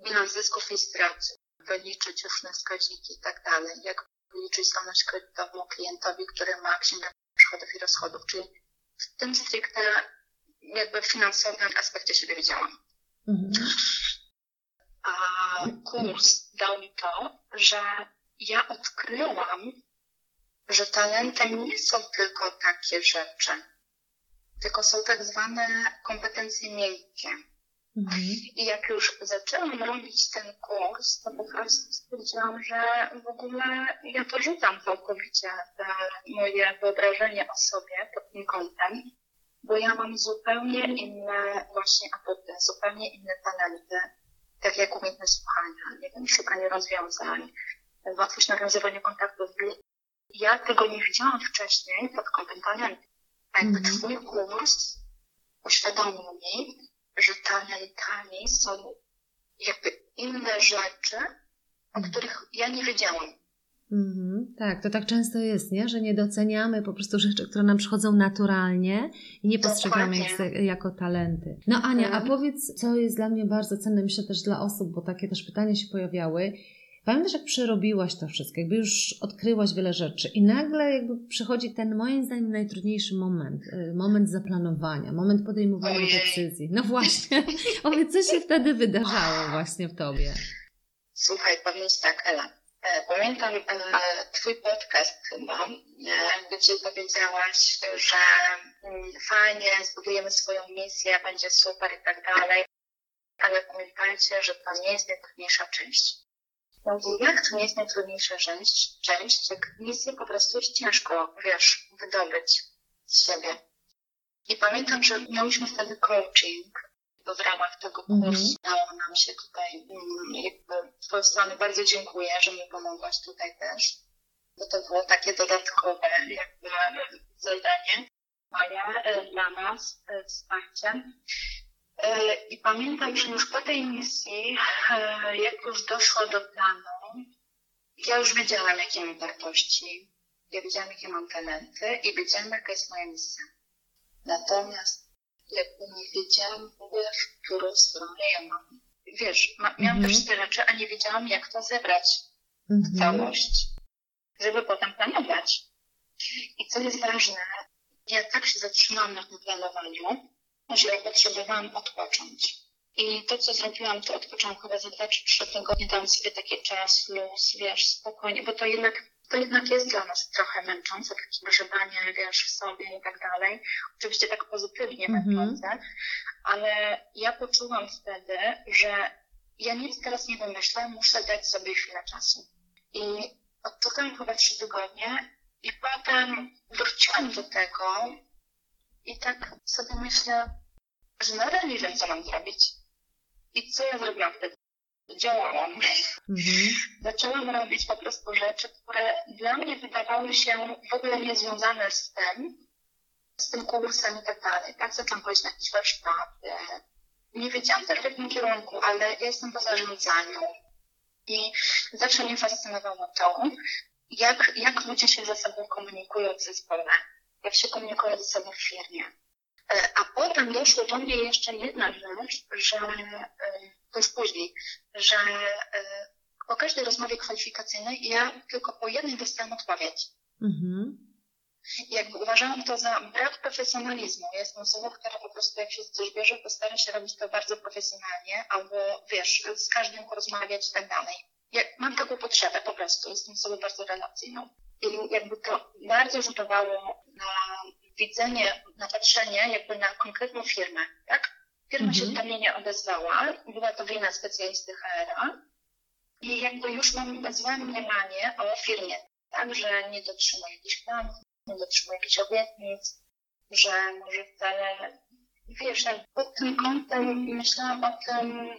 bilans zysków i strat, wyliczyć różne wskaźniki i tak dalej, jak wyliczyć zdolność kredytową klientowi, który ma księgę przychodów i rozchodów, czyli w tym stricte jakby finansowym aspekcie się dowiedziałam. Mhm. A kurs dał mi to, że ja odkryłam, że talentem nie są tylko takie rzeczy, tylko są tak zwane kompetencje miękkie. Mhm. I jak już zaczęłam robić ten kurs, to po prostu stwierdziłam, że w ogóle ja porzucam całkowicie moje wyobrażenie o sobie pod tym kątem, bo ja mam zupełnie inne właśnie atuty, zupełnie inne talenty, tak jak umiejętność słuchania, nie wiem, szukanie rozwiązań, łatwość nawiązywania kontaktów. Ja tego nie widziałam wcześniej pod kątem talentu. Jakby mm. twój kurs uświadomił mi, że talentami są jakby inne rzeczy, o mhm. których ja nie wiedziałam. Mhm, tak, to tak często jest, nie? że nie doceniamy po prostu rzeczy, które nam przychodzą naturalnie i nie postrzegamy ich jako talenty. No Ania, a mhm. powiedz, co jest dla mnie bardzo cenne, myślę też dla osób, bo takie też pytania się pojawiały, Pamiętasz, jak przerobiłaś to wszystko, jakby już odkryłaś wiele rzeczy i nagle jakby przychodzi ten moim zdaniem najtrudniejszy moment, y, moment zaplanowania, moment podejmowania Ojej. decyzji. No właśnie, (laughs) powiedz, co się wtedy wydarzało właśnie w Tobie? Słuchaj, powiem tak, Ela. E, pamiętam e, Twój podcast chyba, e, gdzie powiedziałaś, że mm, fajnie, zbudujemy swoją misję, będzie super i tak dalej, ale pamiętajcie, że to nie jest najtrudniejsza część jak to nie jest najtrudniejsza część, część, jak misję po prostu jest ciężko, wiesz, wydobyć z siebie. I pamiętam, że miałyśmy wtedy coaching, bo w ramach tego mhm. kursu dało nam się tutaj, mm, jakby z twojej strony bardzo dziękuję, że mi pomogłaś tutaj też, bo to było takie dodatkowe jakby zadanie moje e, dla nas, e, wsparcie. E, I pamiętam, że już po tej misji, e, jak już doszło do planu, ja już wiedziałam, jakie mam wartości, ja wiedziałam, jakie mam talenty i wiedziałam, jaka jest moja misja. Natomiast jakby nie wiedziałam, wiesz, którą stronę ja mam. Wiesz, ma, miałam mhm. też te rzeczy, a nie wiedziałam, jak to zebrać w mhm. całość, żeby potem planować. I co jest ważne, ja tak się zatrzymałam na tym planowaniu, że ja potrzebowałam odpocząć. I to, co zrobiłam, to odpoczęłam chyba za dwa czy trzy tygodnie, dałam sobie taki czas, luz, wiesz, spokojnie, bo to jednak, to jednak jest dla nas trochę męczące, takie grzebanie, wiesz, w sobie i tak dalej. Oczywiście tak pozytywnie mm -hmm. męczące, ale ja poczułam wtedy, że ja nic teraz nie wymyślę, muszę dać sobie chwilę czasu. I odczekałam chyba trzy tygodnie i potem wróciłam do tego, i tak sobie myślę, że nadal nie wiem, co mam zrobić. I co ja zrobiłam wtedy? Działałam. Mhm. (laughs) Zaczęłam robić po prostu rzeczy, które dla mnie wydawały się w ogóle niezwiązane z tym, z tym kursem i tak dalej. Tak zaczęłam chodzić na jakieś warsztaty. Nie wiedziałam też w jakim kierunku, ale ja jestem po zarządzaniu. I zawsze mnie fascynowało to, jak, jak ludzie się ze sobą komunikują w zespole jak się komunikują ze sobą w firmie. E, a potem doszło do mnie jeszcze jedna rzecz, że e, to już później, że e, po każdej rozmowie kwalifikacyjnej ja tylko po jednej dostałam odpowiedź. Mhm. Jakby uważałam to za brak profesjonalizmu. Ja jestem osobą, która po prostu jak się coś bierze, to stara się robić to bardzo profesjonalnie, albo wiesz, z każdym porozmawiać i tak dalej. Ja mam taką potrzebę po prostu, jestem osobą bardzo relacyjną. I jakby to bardzo rzutowało na widzenie, na patrzenie jakby na konkretną firmę, tak? Firma mhm. się do mnie nie odezwała, była to wina specjalisty HR-a i jakby już mam złe mniemanie o firmie, tak? Że nie dotrzymuje jakichś planów, nie dotrzymuje jakichś obietnic, że może wcale, wiesz, pod tym kątem myślałam o tym,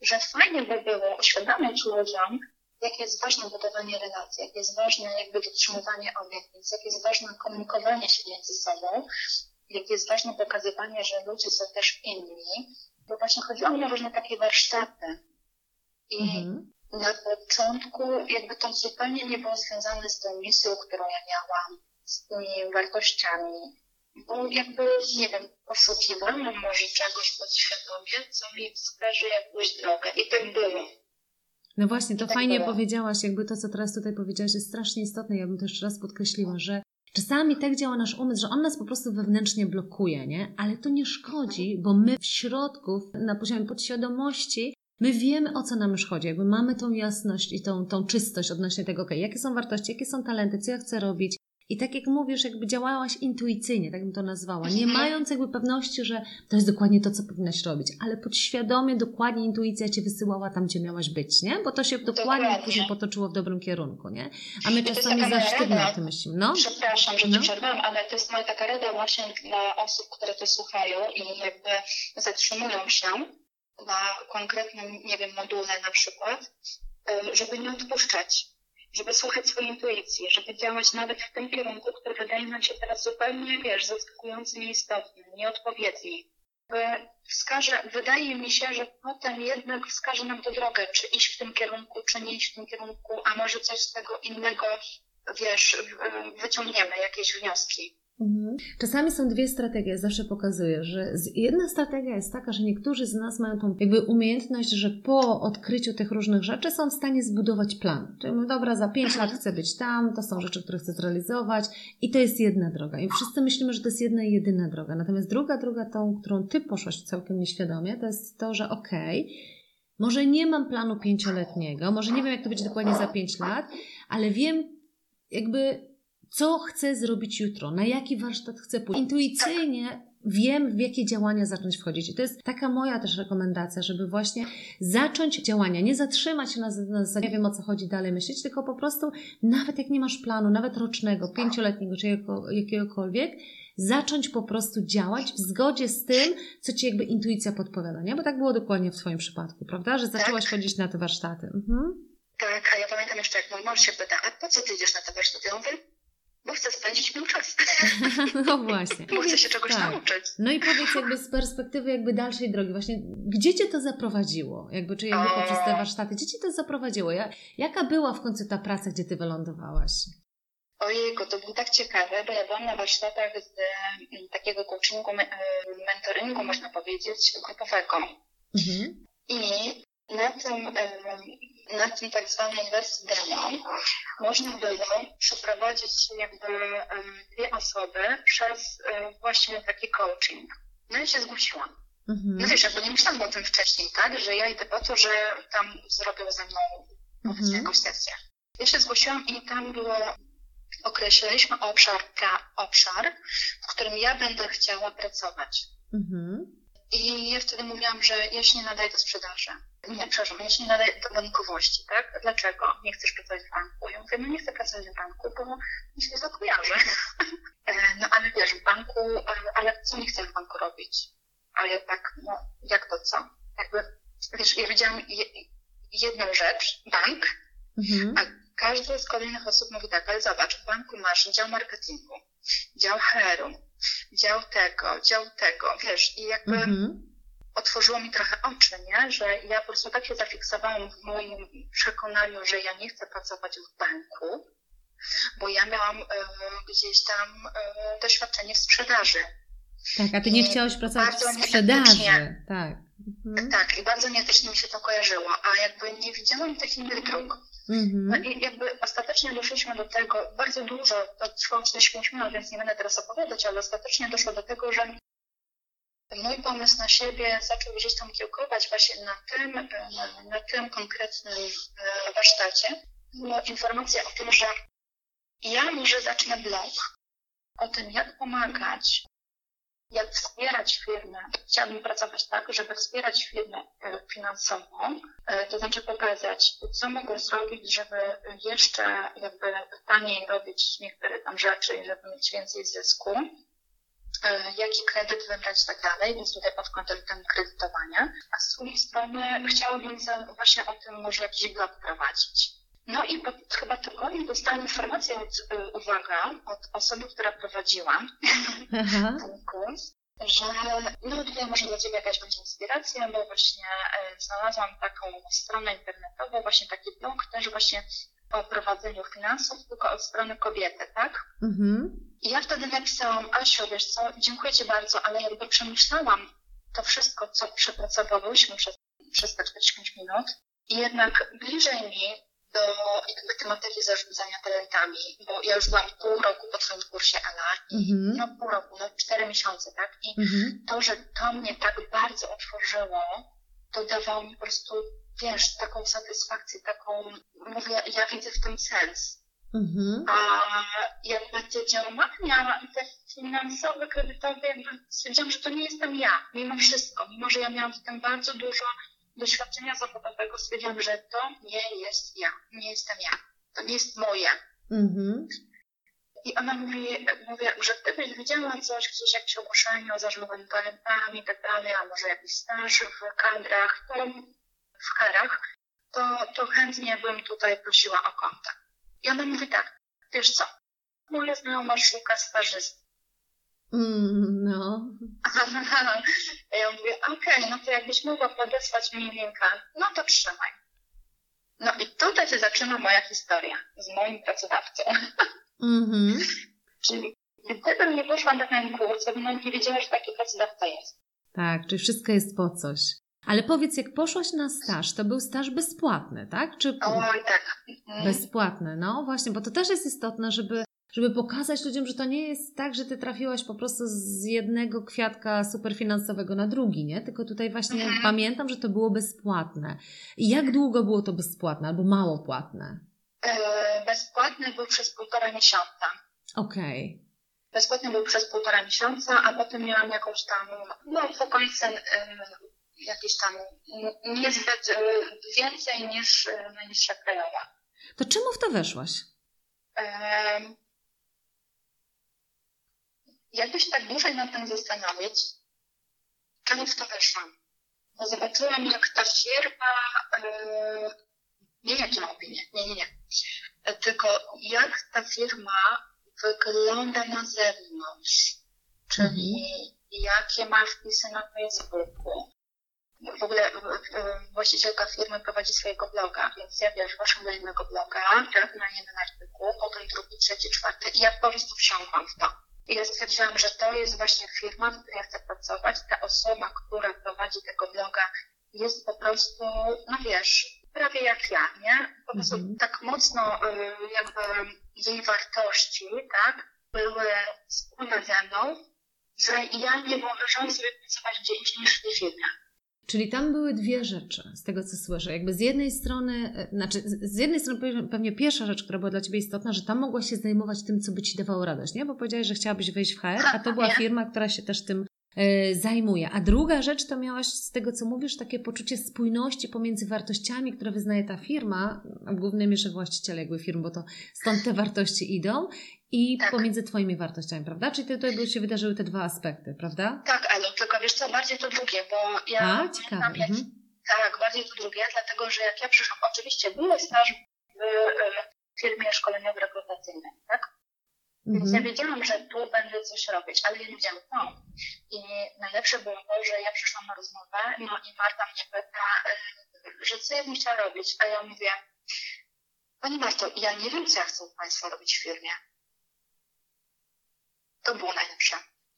że fajnie by było uświadamiać ludziom, jak jest ważne budowanie relacji, jak jest ważne jakby dotrzymywanie obietnic, jak jest ważne komunikowanie się między sobą, jak jest ważne pokazywanie, że ludzie są też inni, bo właśnie chodziło mi o różne takie warsztaty. I mhm. na początku jakby to zupełnie nie było związane z tą misją, którą ja miałam, z tymi wartościami, bo jakby, nie wiem, poszukiwałam może czegoś podświadomie, co mi wskaże jakąś drogę. I tak było. No właśnie, to tak fajnie było. powiedziałaś, jakby to, co teraz tutaj powiedziałaś, jest strasznie istotne. Ja bym to jeszcze raz podkreśliła, że czasami tak działa nasz umysł, że on nas po prostu wewnętrznie blokuje, nie? Ale to nie szkodzi, bo my w środku, na poziomie podświadomości, my wiemy, o co nam już chodzi. Jakby mamy tą jasność i tą, tą czystość odnośnie tego, okay, jakie są wartości, jakie są talenty, co ja chcę robić, i tak jak mówisz, jakby działałaś intuicyjnie, tak bym to nazwała, nie mhm. mając jakby pewności, że to jest dokładnie to, co powinnaś robić, ale podświadomie, dokładnie intuicja cię wysyłała tam, gdzie miałaś być, nie? Bo to się dokładnie, dokładnie. później potoczyło w dobrym kierunku, nie? A my czasami za sztywno o tym myślimy. No? Przepraszam, że no? przerwałam, ale to jest moja taka rada właśnie dla osób, które to słuchają i jakby zatrzymują się na konkretnym, nie wiem, module na przykład, żeby nie odpuszczać żeby słuchać swojej intuicji, żeby działać nawet w tym kierunku, który wydaje nam się teraz zupełnie, wiesz, zaskakujący, nieistotny, nieodpowiedni. Wskaże, wydaje mi się, że potem jednak wskaże nam tę drogę, czy iść w tym kierunku, czy nie iść w tym kierunku, a może coś z tego innego, wiesz, wyciągniemy, jakieś wnioski. Mhm. Czasami są dwie strategie, zawsze pokazuję, że jedna strategia jest taka, że niektórzy z nas mają tą jakby umiejętność, że po odkryciu tych różnych rzeczy są w stanie zbudować plan. Czyli mówię, dobra, za pięć lat chcę być tam, to są rzeczy, które chcę zrealizować i to jest jedna droga. I wszyscy myślimy, że to jest jedna i jedyna droga. Natomiast druga droga, tą, którą ty poszłaś całkiem nieświadomie, to jest to, że okej, okay, może nie mam planu pięcioletniego, może nie wiem, jak to będzie dokładnie za pięć lat, ale wiem jakby co chcę zrobić jutro, na jaki warsztat chcę pójść. Intuicyjnie wiem, w jakie działania zacząć wchodzić. I to jest taka moja też rekomendacja, żeby właśnie zacząć działania, nie zatrzymać się na zasadzie, nie wiem o co chodzi dalej myśleć, tylko po prostu nawet jak nie masz planu, nawet rocznego, pięcioletniego czy jakiegokolwiek, zacząć po prostu działać w zgodzie z tym, co ci jakby intuicja podpowiada, nie? Bo tak było dokładnie w Twoim przypadku, prawda? Że zaczęłaś tak. chodzić na te warsztaty. Mhm. Tak, a ja pamiętam jeszcze, jak mój mąż się pyta, a po co ty idziesz na te warsztaty? Ja mówię, bo chcę spędzić miał czas. (laughs) No właśnie. bo chcę się czegoś tak. nauczyć. No i powiedz jakby z perspektywy jakby dalszej drogi, właśnie gdzie Cię to zaprowadziło? Jakby, czy jakby poprzez te warsztaty, gdzie Cię to zaprowadziło? Jaka była w końcu ta praca, gdzie Ty wylądowałaś? Ojejku, to było tak ciekawe, bo ja byłam na warsztatach z m, takiego coachingu, mentoringu, można powiedzieć, grupowego. Mhm. I na tym, na tym tak zwanej wersji demo można było przeprowadzić jakby dwie osoby przez właśnie taki coaching. No i się zgłosiłam. Mhm. No wiesz, jakby nie myślałam o tym wcześniej, tak, że ja idę po to, że tam zrobią ze mną powiedzmy mhm. jakąś sesję. Ja się zgłosiłam i tam było określiliśmy obszar, obszar, w którym ja będę chciała pracować. Mhm. I ja wtedy mówiłam, że ja się nie nadaję do sprzedaży. Nie, przepraszam, ja się nie nadaję do bankowości, tak? Dlaczego nie chcesz pracować w banku? Ja mówię, no nie chcę pracować w banku, bo mi się to kojarzy. (laughs) E, no ale wiesz, w banku, ale co nie chcesz w banku robić? A ja tak, no jak to co? Jakby, wiesz, ja widziałam jedną rzecz, bank, mhm. a każda z kolejnych osób mówi tak, ale zobacz, w banku masz dział marketingu, dział HR-u, dział tego, dział tego, wiesz, i jakby mhm. otworzyło mi trochę oczy, nie? Że ja po prostu tak się zafiksowałam w moim przekonaniu, że ja nie chcę pracować w banku, bo ja miałam e, gdzieś tam e, doświadczenie w sprzedaży. Tak, a ty nie I chciałaś pracować w sprzedaży. Tak. Mhm. Tak, i bardzo nieetycznie mi się to kojarzyło, a jakby nie widziałam tych innych dróg. Mhm. No i jakby ostatecznie doszliśmy do tego, bardzo dużo, to trwało 45 minut, więc nie będę teraz opowiadać, ale ostatecznie doszło do tego, że mój pomysł na siebie zaczął gdzieś tam kiełkować właśnie na tym, na, na tym konkretnym e, warsztacie. Była informacja o tym, że ja może zacznę blog o tym, jak pomagać jak wspierać firmę. Chciałabym pracować tak, żeby wspierać firmę e, finansową, e, to znaczy pokazać, co mogę zrobić, żeby jeszcze jakby taniej robić niektóre tam rzeczy i żeby mieć więcej zysku, e, jaki kredyt wybrać i tak dalej, więc tutaj pod kątem kredytowania. A z drugiej strony chciałabym właśnie o tym może jakiś blog prowadzić. No i po chyba tygodniu dostałam informację od, y, uwaga, od osoby, która prowadziła (laughs) ten kurs, że no tutaj może dla Ciebie jakaś będzie inspiracja, bo właśnie y, znalazłam taką stronę internetową, właśnie taki blog też właśnie o prowadzeniu finansów, tylko od strony kobiety, tak? Mhm. I ja wtedy napisałam, Asiu, wiesz co, dziękuję Ci bardzo, ale jakby przemyślałam to wszystko, co przepracowałyśmy przez, przez te 45 minut i jednak bliżej mi do jakby tematyki zarządzania talentami, bo ja już byłam pół roku po Twoim kursie Ela i mm-hmm. no pół roku, no cztery miesiące, tak? I mm-hmm. to, że to mnie tak bardzo otworzyło, to dawało mi po prostu, wiesz, taką satysfakcję, taką, mówię, ja widzę w tym sens. Mm-hmm. A jakby te działania, te finansowe, kredytowe, jakby stwierdziłam, że to nie jestem ja, mimo wszystko, mimo że ja miałam w tym bardzo dużo doświadczenia zawodowego stwierdziłam, że to nie jest ja, nie jestem ja, to nie jest moje. Mm-hmm. I ona mówi, mówię, że gdybyś widziała coś, gdzieś jakieś ogłoszenie o zarządzaniu talentami i tak dalej, a może jakiś staż w kadrach, to w karach, to, to chętnie bym tutaj prosiła o kontakt. I ona mówi tak, wiesz co, moja znajoma szuka stażysty Mm, no. (laughs) Ja mówię, okej, okay, no to jakbyś mogła podesłać mi linka, no to trzymaj. No i tutaj się zaczyna moja historia z moim pracodawcą. Mm-hmm. (laughs) Czyli gdybym nie poszła na ten kurs, to bym nie wiedziała, że taki pracodawca jest. Tak, czyli wszystko jest po coś. Ale powiedz, jak poszłaś na staż, to był staż bezpłatny, tak? Czy... Oj, tak. Mhm. Bezpłatny, no właśnie, bo to też jest istotne, żeby, żeby pokazać ludziom, że to nie jest tak, że ty trafiłaś po prostu z jednego kwiatka superfinansowego na drugi, nie? Tylko tutaj właśnie mhm. pamiętam, że to było bezpłatne. I jak długo było to bezpłatne albo mało płatne? E, bezpłatny był przez półtora miesiąca. Okej. Okay. Bezpłatny był przez półtora miesiąca, a potem miałam jakąś tam, no w okolicy jakieś tam niezbyt e, więcej niż e, najniższa krajowa. To czemu w to weszłaś? Jakby się tak dłużej nad tym zastanowić, czemu w to weszłam? Bo zobaczyłam, jak ta firma, e, nie jakie ma opinie, nie, nie, nie, tylko jak ta firma wygląda na zewnątrz, czyli jakie ma wpisy na Facebooku, w ogóle właścicielka firmy prowadzi swojego bloga, więc ja wiesz, weszłam na jednego bloga, tak, na jeden artykuł, potem drugi, trzeci, czwarty i ja po prostu wsiąkłam w to. I ja stwierdziłam, że to jest właśnie firma, w której ja chcę pracować. Ta osoba, która prowadzi tego bloga jest po prostu, no wiesz, prawie jak ja, nie? Po prostu mm -hmm. tak mocno y, jakby jej wartości, tak, były wspólne ze mną, że ja nie wyobrażałam sobie pracować gdzie indziej niż w tej firmie. Czyli tam były dwie rzeczy, z tego co słyszę. Jakby z jednej strony, e, znaczy z jednej strony pewnie pierwsza rzecz, która była dla Ciebie istotna, że tam mogłaś się zajmować tym, co by Ci dawało radość, nie? Bo powiedziałaś, że chciałabyś wejść w HR, a to była firma, która się też tym e, zajmuje. A druga rzecz to miałaś z tego, co mówisz, takie poczucie spójności pomiędzy wartościami, które wyznaje ta firma, a w głównym mierze właściciel jakby firm, bo to stąd te wartości idą i tak. pomiędzy Twoimi wartościami, prawda? Czyli tutaj się wydarzyły te dwa aspekty, prawda? Tak, ale tylko wiesz co, bardziej to drugie, bo ja A, ciekawe. Jak, mhm. Tak, bardziej to drugie, dlatego że jak ja przyszłam, oczywiście był staż w, w firmie szkoleniowo-rekrutacyjnej, tak? Więc mhm. ja wiedziałam, że tu będę coś robić, ale ja nie wiedziałam co. I najlepsze było to, że ja przyszłam na rozmowę, no i Marta mnie pyta, y, że co ja bym chciała robić, a ja mówię, Pani Marto, ja nie wiem, co ja chcę u Państwa robić w firmie. To było najlepsze.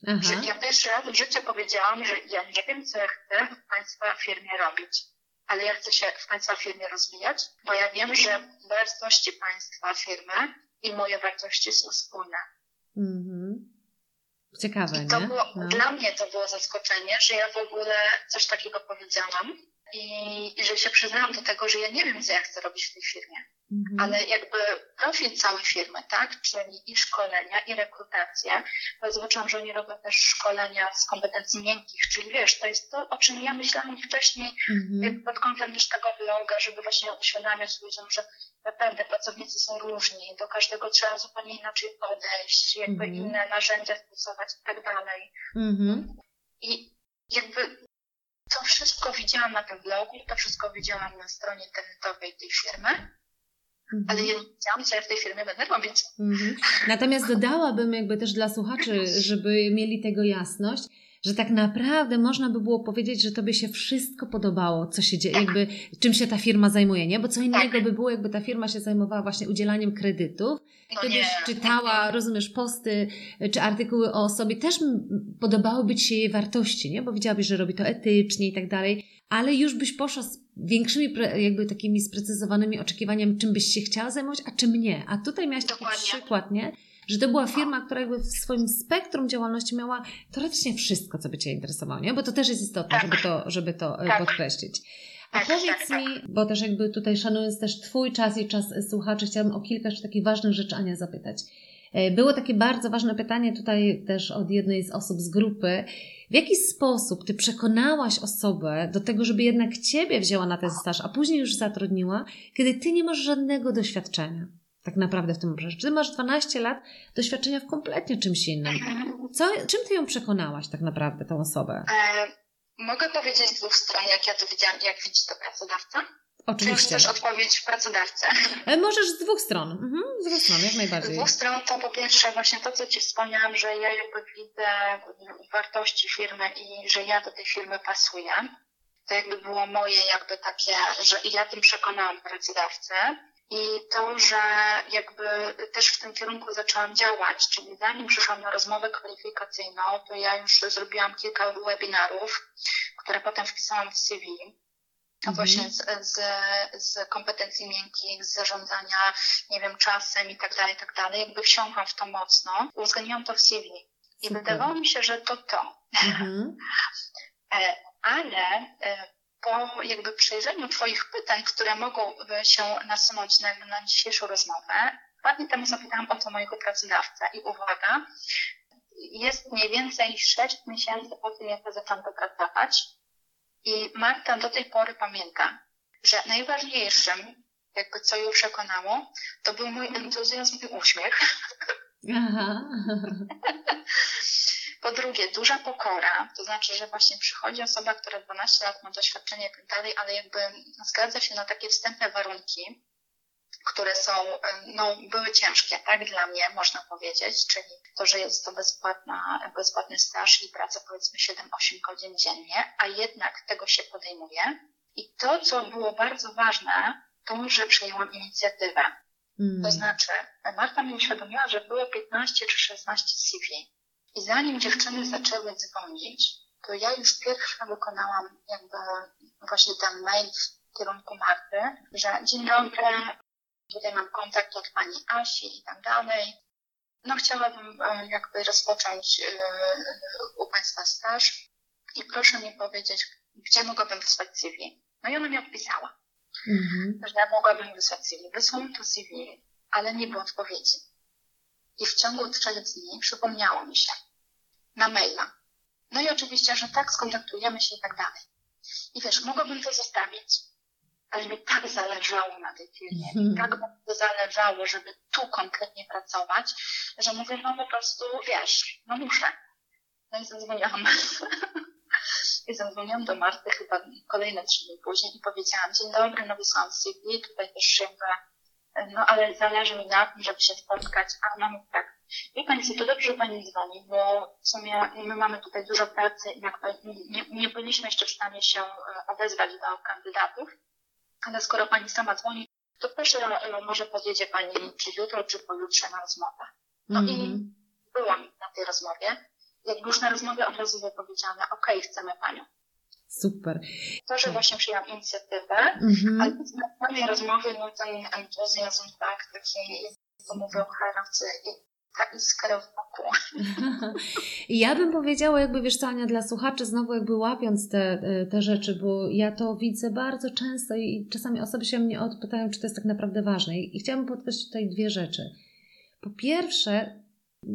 Aha. Że ja pierwszy raz w życiu powiedziałam, że ja nie wiem, co ja chcę w Państwa firmie robić, ale ja chcę się w Państwa firmie rozwijać, bo ja wiem, że wartości Państwa firmy i moje wartości są wspólne. Mhm. Ciekawe, I to nie? Było, no. Dla mnie to było zaskoczenie, że ja w ogóle coś takiego powiedziałam i, i że się przyznałam do tego, że ja nie wiem, co ja chcę robić w tej firmie. Mhm. Ale jakby profil całej firmy, tak, czyli i szkolenia, i rekrutację, bo zobaczyłam, że oni robią też szkolenia z kompetencji miękkich, czyli wiesz, to jest to, o czym ja myślałam wcześniej mhm. pod kątem też tego bloga, żeby właśnie uświadamiać ludziom, że naprawdę pracownicy są różni, do każdego trzeba zupełnie inaczej podejść, jakby mhm. inne narzędzia stosować i tak dalej. Mhm. I jakby to wszystko widziałam na tym blogu, to wszystko widziałam na stronie internetowej tej firmy. Ale ja nie wiedziałam, co ja w tej firmie będę robić. Mhm. Natomiast dodałabym jakby też dla słuchaczy, żeby mieli tego jasność, że tak naprawdę można by było powiedzieć, że tobie się wszystko podobało, co się dzieje, tak. jakby czym się ta firma zajmuje, nie? Bo co innego tak. by było, jakby ta firma się zajmowała właśnie udzielaniem kredytów. No Gdybyś czytała, rozumiesz, posty czy artykuły o osobie, też podobałyby ci się jej wartości, nie? Bo widziałabyś, że robi to etycznie i tak dalej, ale już byś poszła z większymi, jakby takimi sprecyzowanymi oczekiwaniami, czym byś się chciała zajmować, a czym nie. A tutaj miałaś taki Dokładnie. przykład, nie? Że to była firma, która jakby w swoim spektrum działalności miała teoretycznie wszystko, co by Cię interesowało, nie? Bo to też jest istotne, tak. żeby to, żeby to e, tak. podkreślić. A tak, powiedz tak, mi, bo też jakby tutaj szanując też Twój czas i czas słuchaczy, chciałabym o kilka takich ważnych rzeczy Ania zapytać. E, było takie bardzo ważne pytanie tutaj też od jednej z osób z grupy. W jaki sposób Ty przekonałaś osobę do tego, żeby jednak Ciebie wzięła na ten staż, a później już zatrudniła, kiedy Ty nie masz żadnego doświadczenia? Tak naprawdę w tym obszarze. Ty masz 12 lat doświadczenia w kompletnie czymś innym. Co, czym Ty ją przekonałaś tak naprawdę, tą osobę? E, mogę powiedzieć z dwóch stron, jak ja to widziałam, jak widzi to pracodawca. Oczywiście. Czy też odpowiedź w pracodawcę? E, możesz z dwóch stron. Mhm, z dwóch stron, jak najbardziej. Z dwóch stron to po pierwsze właśnie to, co Ci wspomniałam, że ja jakby widzę wartości firmy i że ja do tej firmy pasuję. To jakby było moje jakby takie, że ja tym przekonałam pracodawcę. I to, że jakby też w tym kierunku zaczęłam działać, czyli zanim przyszłam na rozmowę kwalifikacyjną, to ja już zrobiłam kilka webinarów, które potem wpisałam w CV. Mhm. Właśnie z, z, z kompetencji miękkich, z zarządzania, nie wiem, czasem i tak dalej, i tak dalej. Jakby wsiąkłam w to mocno, uwzględniłam to w CV. I Super. wydawało mi się, że to to. Mhm. (laughs) E, ale e, po jakby przejrzeniu Twoich pytań, które mogą się nasunąć na, na dzisiejszą rozmowę, dwa dni temu zapytałam o to mojego pracodawcę i uwaga, jest mniej więcej 6 miesięcy po tym, jak ja zaczęłam pracować i Marta do tej pory pamięta, że najważniejszym, jakby co ją przekonało, to był mój entuzjazm i uśmiech. Aha. (laughs) Po drugie, duża pokora, to znaczy, że właśnie przychodzi osoba, która 12 lat ma doświadczenie i tak dalej, ale jakby zgadza się na takie wstępne warunki, które są, no, były ciężkie, tak dla mnie można powiedzieć, czyli to, że jest to bezpłatna, bezpłatny staż i praca powiedzmy 7-8 godzin dziennie, a jednak tego się podejmuje. I to, co było bardzo ważne, to, że przejęłam inicjatywę. Mm. To znaczy, Marta mi uświadomiła, że było 15 czy 16 CV. I zanim dziewczyny zaczęły dzwonić, to ja już pierwsza wykonałam jakby właśnie ten mail w kierunku Marty, że dzień dobry, tutaj mam kontakt od pani Asi i tak dalej. No chciałabym e, jakby rozpocząć e, u Państwa staż i proszę mi powiedzieć, gdzie mogłabym wysłać CV. No i ona mi odpisała, mhm. że ja mogłabym wysłać CV. Wysłałam to CV, ale nie było odpowiedzi. I w ciągu trzech dni przypomniało mi się na maila. No i oczywiście, że tak, skontaktujemy się i tak dalej. I wiesz, mogłabym to zostawić, ale mi tak zależało na tej firmie, mm. mi tak bardzo zależało, żeby tu konkretnie pracować, że mówię, no po prostu, wiesz, no muszę. No i zadzwoniłam. (laughs) I zadzwoniłam do Marty chyba kolejne trzy dni później i powiedziałam, dzień dobry, no wysłałam CV, tutaj też jakby no ale zależy mi na tym, żeby się spotkać, a ona mówi tak, wie Pani co, to dobrze, że Pani dzwoni, bo w sumie my mamy tutaj dużo pracy i jakby nie, nie byliśmy jeszcze w stanie się e, odezwać do kandydatów, ale skoro Pani sama dzwoni, to proszę, e, może podjedzie Pani czy jutro, czy pojutrze na rozmowę. No mm i mhm. byłam na tej rozmowie. Jak już na rozmowie od razu było powiedziane, ok, chcemy Panią. Super. To, że właśnie przyjęłam inicjatywę, mm-hmm. ale na mojej rozmowie no, ten entuzjazm, tak, taki, to mówią herowcy i ta iskra w boku. (laughs) ja bym powiedziała, jakby wiesz co, Ania, dla słuchaczy znowu jakby łapiąc te, te rzeczy, bo ja to widzę bardzo często i czasami osoby się mnie odpytają, czy to jest tak naprawdę ważne. I chciałabym podkreślić tutaj dwie rzeczy. Po pierwsze,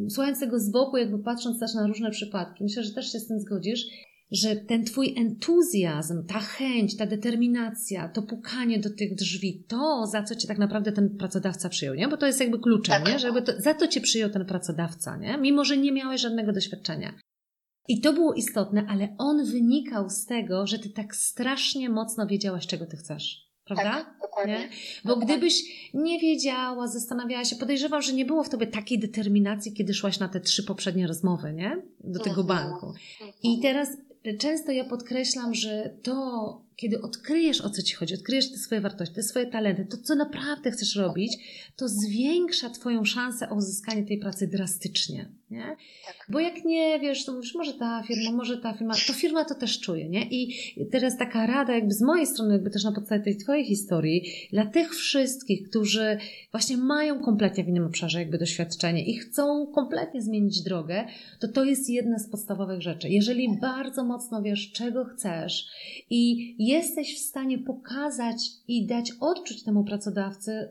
słuchając tego z boku, jakby patrząc też na różne przypadki, myślę, że też się z tym zgodzisz, że ten Twój entuzjazm, ta chęć, ta determinacja, to pukanie do tych drzwi, to za co Cię tak naprawdę ten pracodawca przyjął, nie? Bo to jest jakby kluczem, tak. nie? Żeby to, za to Cię przyjął ten pracodawca, nie? Mimo, że nie miałeś żadnego doświadczenia. I to było istotne, ale on wynikał z tego, że Ty tak strasznie mocno wiedziałaś, czego Ty chcesz. Prawda? Tak, dokładnie. Bo gdybyś nie wiedziała, zastanawiała się, podejrzewam, że nie było w tobie takiej determinacji, kiedy szłaś na te trzy poprzednie rozmowy, nie? Do tego mhm. banku. I mhm. teraz często ja podkreślam, że to, kiedy odkryjesz o co ci chodzi, odkryjesz te swoje wartości, te swoje talenty, to co naprawdę chcesz robić, to zwiększa Twoją szansę o uzyskanie tej pracy drastycznie. Nie? Tak. Bo jak nie wiesz, to mówisz, może ta firma, może ta firma, to firma to też czuje. Nie? I teraz taka rada, jakby z mojej strony, jakby też na podstawie tej Twojej historii, dla tych wszystkich, którzy właśnie mają kompletnie w innym obszarze jakby doświadczenie i chcą kompletnie zmienić drogę, to to jest jedna z podstawowych rzeczy. Jeżeli bardzo mocno wiesz, czego chcesz i jesteś w stanie pokazać i dać odczuć temu pracodawcy,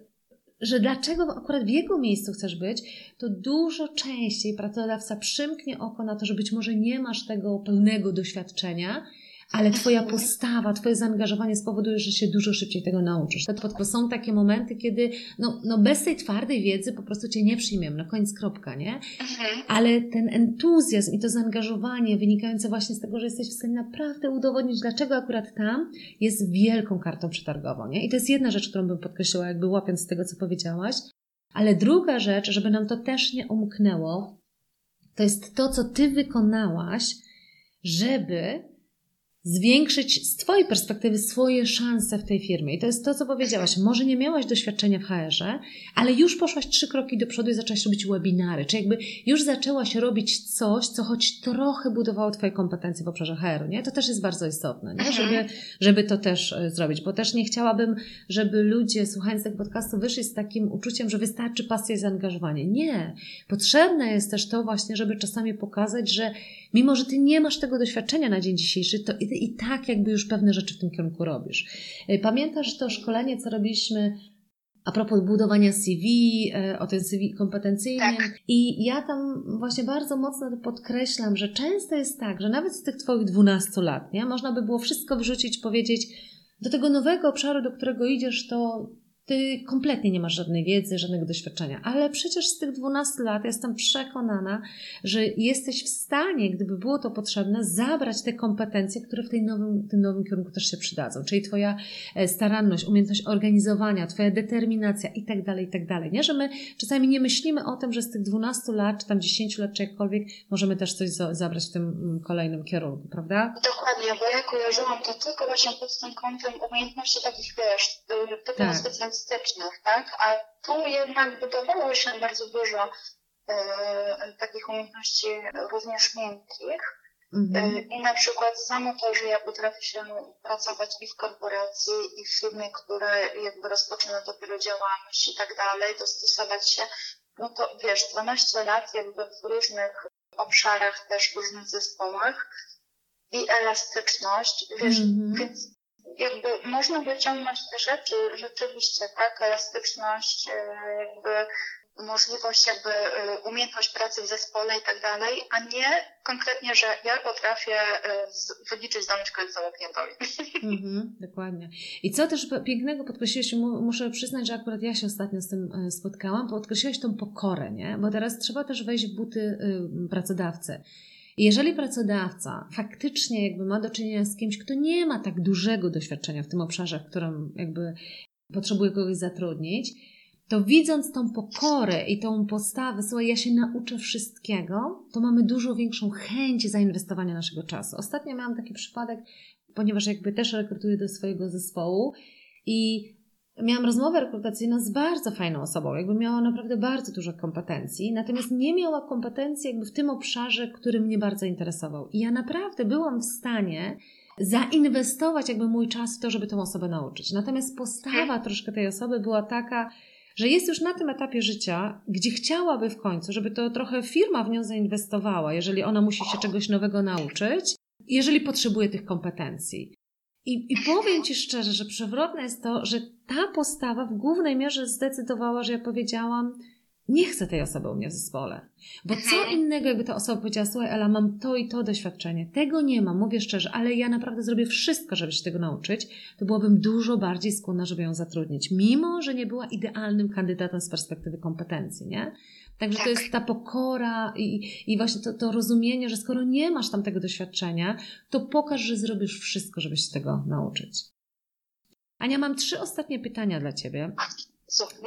że dlaczego akurat w jego miejscu chcesz być, to dużo częściej pracodawca przymknie oko na to, że być może nie masz tego pełnego doświadczenia, ale Twoja postawa, Twoje zaangażowanie spowoduje, że się dużo szybciej tego nauczysz. To są takie momenty, kiedy no, no bez tej twardej wiedzy po prostu Cię nie przyjmiemy, na koniec kropka, nie? Mhm. Ale ten entuzjazm i to zaangażowanie wynikające właśnie z tego, że jesteś w stanie naprawdę udowodnić, dlaczego akurat tam jest wielką kartą przetargową, nie? I to jest jedna rzecz, którą bym podkreśliła, jakby łapiąc z tego, co powiedziałaś. Ale druga rzecz, żeby nam to też nie umknęło, to jest to, co Ty wykonałaś, żeby zwiększyć z Twojej perspektywy swoje szanse w tej firmie. I to jest to, co powiedziałaś. Może nie miałaś doświadczenia w HR-ze, ale już poszłaś trzy kroki do przodu i zaczęłaś robić webinary, czy jakby już zaczęłaś robić coś, co choć trochę budowało Twoje kompetencje w obszarze HR-u, nie? To też jest bardzo istotne, nie? Żeby, mhm. żeby to też e, zrobić, bo też nie chciałabym, żeby ludzie słuchając tego podcastu wyszli z takim uczuciem, że wystarczy pasja i zaangażowanie. Nie. Potrzebne jest też to właśnie, żeby czasami pokazać, że mimo, że Ty nie masz tego doświadczenia na dzień dzisiejszy, to i tak jakby już pewne rzeczy w tym kierunku robisz. E, pamiętasz to szkolenie, co robiliśmy a propos budowania CV, e, o tym CV kompetencyjnym. Tak. I ja tam właśnie bardzo mocno to podkreślam, że często jest tak, że nawet z tych Twoich 12 lat, nie, można by było wszystko wrzucić, powiedzieć, do tego nowego obszaru, do którego idziesz, to ty kompletnie nie masz żadnej wiedzy, żadnego doświadczenia, ale przecież z tych 12 lat jestem przekonana, że jesteś w stanie, gdyby było to potrzebne, zabrać te kompetencje, które w tej nowym, tym nowym kierunku też się przydadzą. Czyli Twoja e, staranność, umiejętność organizowania, Twoja determinacja i tak dalej, i tak dalej. Nie, że my czasami nie myślimy o tym, że z tych 12 lat, czy tam 10 lat, czy jakkolwiek, możemy też coś zabrać w tym mm, kolejnym kierunku, prawda? Dokładnie, bo ja kojarzyłam to tylko właśnie pod tym kątem umiejętności takich, wiesz, typowo tak. Specjalnych stycznych, tak? A tu jednak budowało się bardzo dużo e, takich umiejętności również miękkich. Mhm. E, I na przykład samo to, że ja potrafię się pracować i w korporacji, i w firmie, które jakby rozpoczyna dopiero działalność i tak dalej, dostosować się, no to wiesz, 12 lat jakby w różnych obszarach, też w różnych zespołach i elastyczność, wiesz, mhm. więc jakby można wyciągnąć te rzeczy rzeczywiście, tak, elastyczność, e, jakby możliwość, jakby e, umiejętność pracy w zespole i tak dalej, a nie konkretnie, że ja potrafię e, wyliczyć zdolność końcową klientowi. Mhm, dokładnie. I co też pięknego podkreśliłeś, muszę przyznać, że akurat ja się ostatnio z tym spotkałam, podkreśliłeś tą pokorę, nie? Bo teraz trzeba też wejść w buty y, pracodawcy. Jeżeli pracodawca faktycznie jakby ma do czynienia z kimś, kto nie ma tak dużego doświadczenia w tym obszarze, w którym jakby potrzebuje kogoś zatrudnić, to widząc tą pokorę i tą postawę, słuchaj, ja się nauczę wszystkiego, to mamy dużo większą chęć zainwestowania naszego czasu. Ostatnio miałam taki przypadek, ponieważ jakby też rekrutuję do swojego zespołu i miałam rozmowę rekrutacyjną z bardzo fajną osobą, jakby miała naprawdę bardzo dużo kompetencji, natomiast nie miała kompetencji jakby w tym obszarze, który mnie bardzo interesował. I ja naprawdę byłam w stanie zainwestować jakby mój czas w to, żeby tę osobę nauczyć. Natomiast postawa troszkę tej osoby była taka, że jest już na tym etapie życia, gdzie chciałaby w końcu, żeby to trochę firma w nią zainwestowała, jeżeli ona musi się czegoś nowego nauczyć, jeżeli potrzebuje tych kompetencji. I, I powiem Ci szczerze, że przewrotne jest to, że ta postawa w głównej mierze zdecydowała, że ja powiedziałam, nie chcę tej osoby u mnie w zespole. Bo co mhm. innego, jakby ta osoba powiedziała, słuchaj Ela, mam to i to doświadczenie, tego nie mam, mówię szczerze, ale ja naprawdę zrobię wszystko, żeby się tego nauczyć, to byłabym dużo bardziej skłonna, żeby ją zatrudnić, mimo, że nie była idealnym kandydatem z perspektywy kompetencji, nie? Także tak. to jest ta pokora i, i właśnie to, to rozumienie, że skoro nie masz tam tego doświadczenia, to pokaż, że zrobisz wszystko, żeby się tego nauczyć. Ania, mam trzy ostatnie pytania dla Ciebie.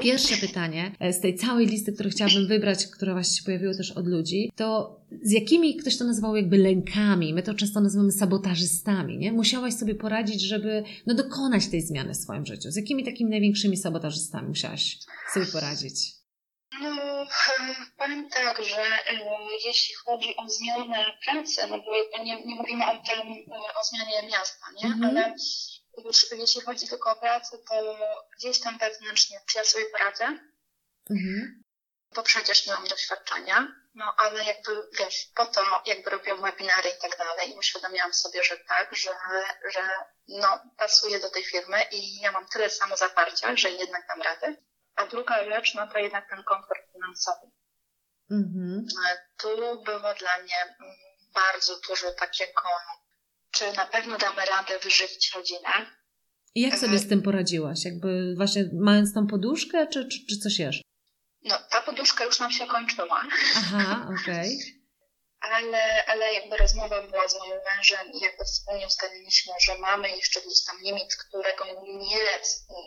Pierwsze pytanie e, z tej całej listy, którą chciałabym wybrać, które właśnie się pojawiło też od ludzi, to z jakimi ktoś to nazywał jakby lękami, my to często nazywamy sabotażystami, nie? Musiałaś sobie poradzić, żeby no, dokonać tej zmiany w swoim życiu. Z jakimi takimi największymi sabotażystami musiałaś sobie poradzić? No, powiem tak, że jeśli chodzi o zmianę pracy, no bo nie, nie mówimy o tym, e, o zmianie miasta, nie? Mhm. Ale już jeśli chodzi tylko o pracę, to gdzieś tam wewnętrznie, ja sobie poradzę, mhm. bo przecież nie mam doświadczenia, no ale jakby, wiesz, po to jakby robiłam webinary i tak dalej i uświadomiłam sobie, że tak, że, że no, pasuję do tej firmy i ja mam tyle samo zaparcia, że jednak dam radę. A druga rzecz, no to jednak ten komfort finansowy. Mhm. Tu było dla mnie mm, bardzo dużo takiego, czy na pewno damy radę wyżywić rodzinę. I jak sobie z tym poradziłaś? Jakby właśnie mając tą poduszkę, czy, czy, czy coś jeszcze? No, ta poduszka już nam się kończyła. Aha, (laughs) okej. Okay. Ale, ale jakby rozmowa była z moim mężem i jakby wspólnie ustaliliśmy, że mamy jeszcze gdzieś tam limit, którego nie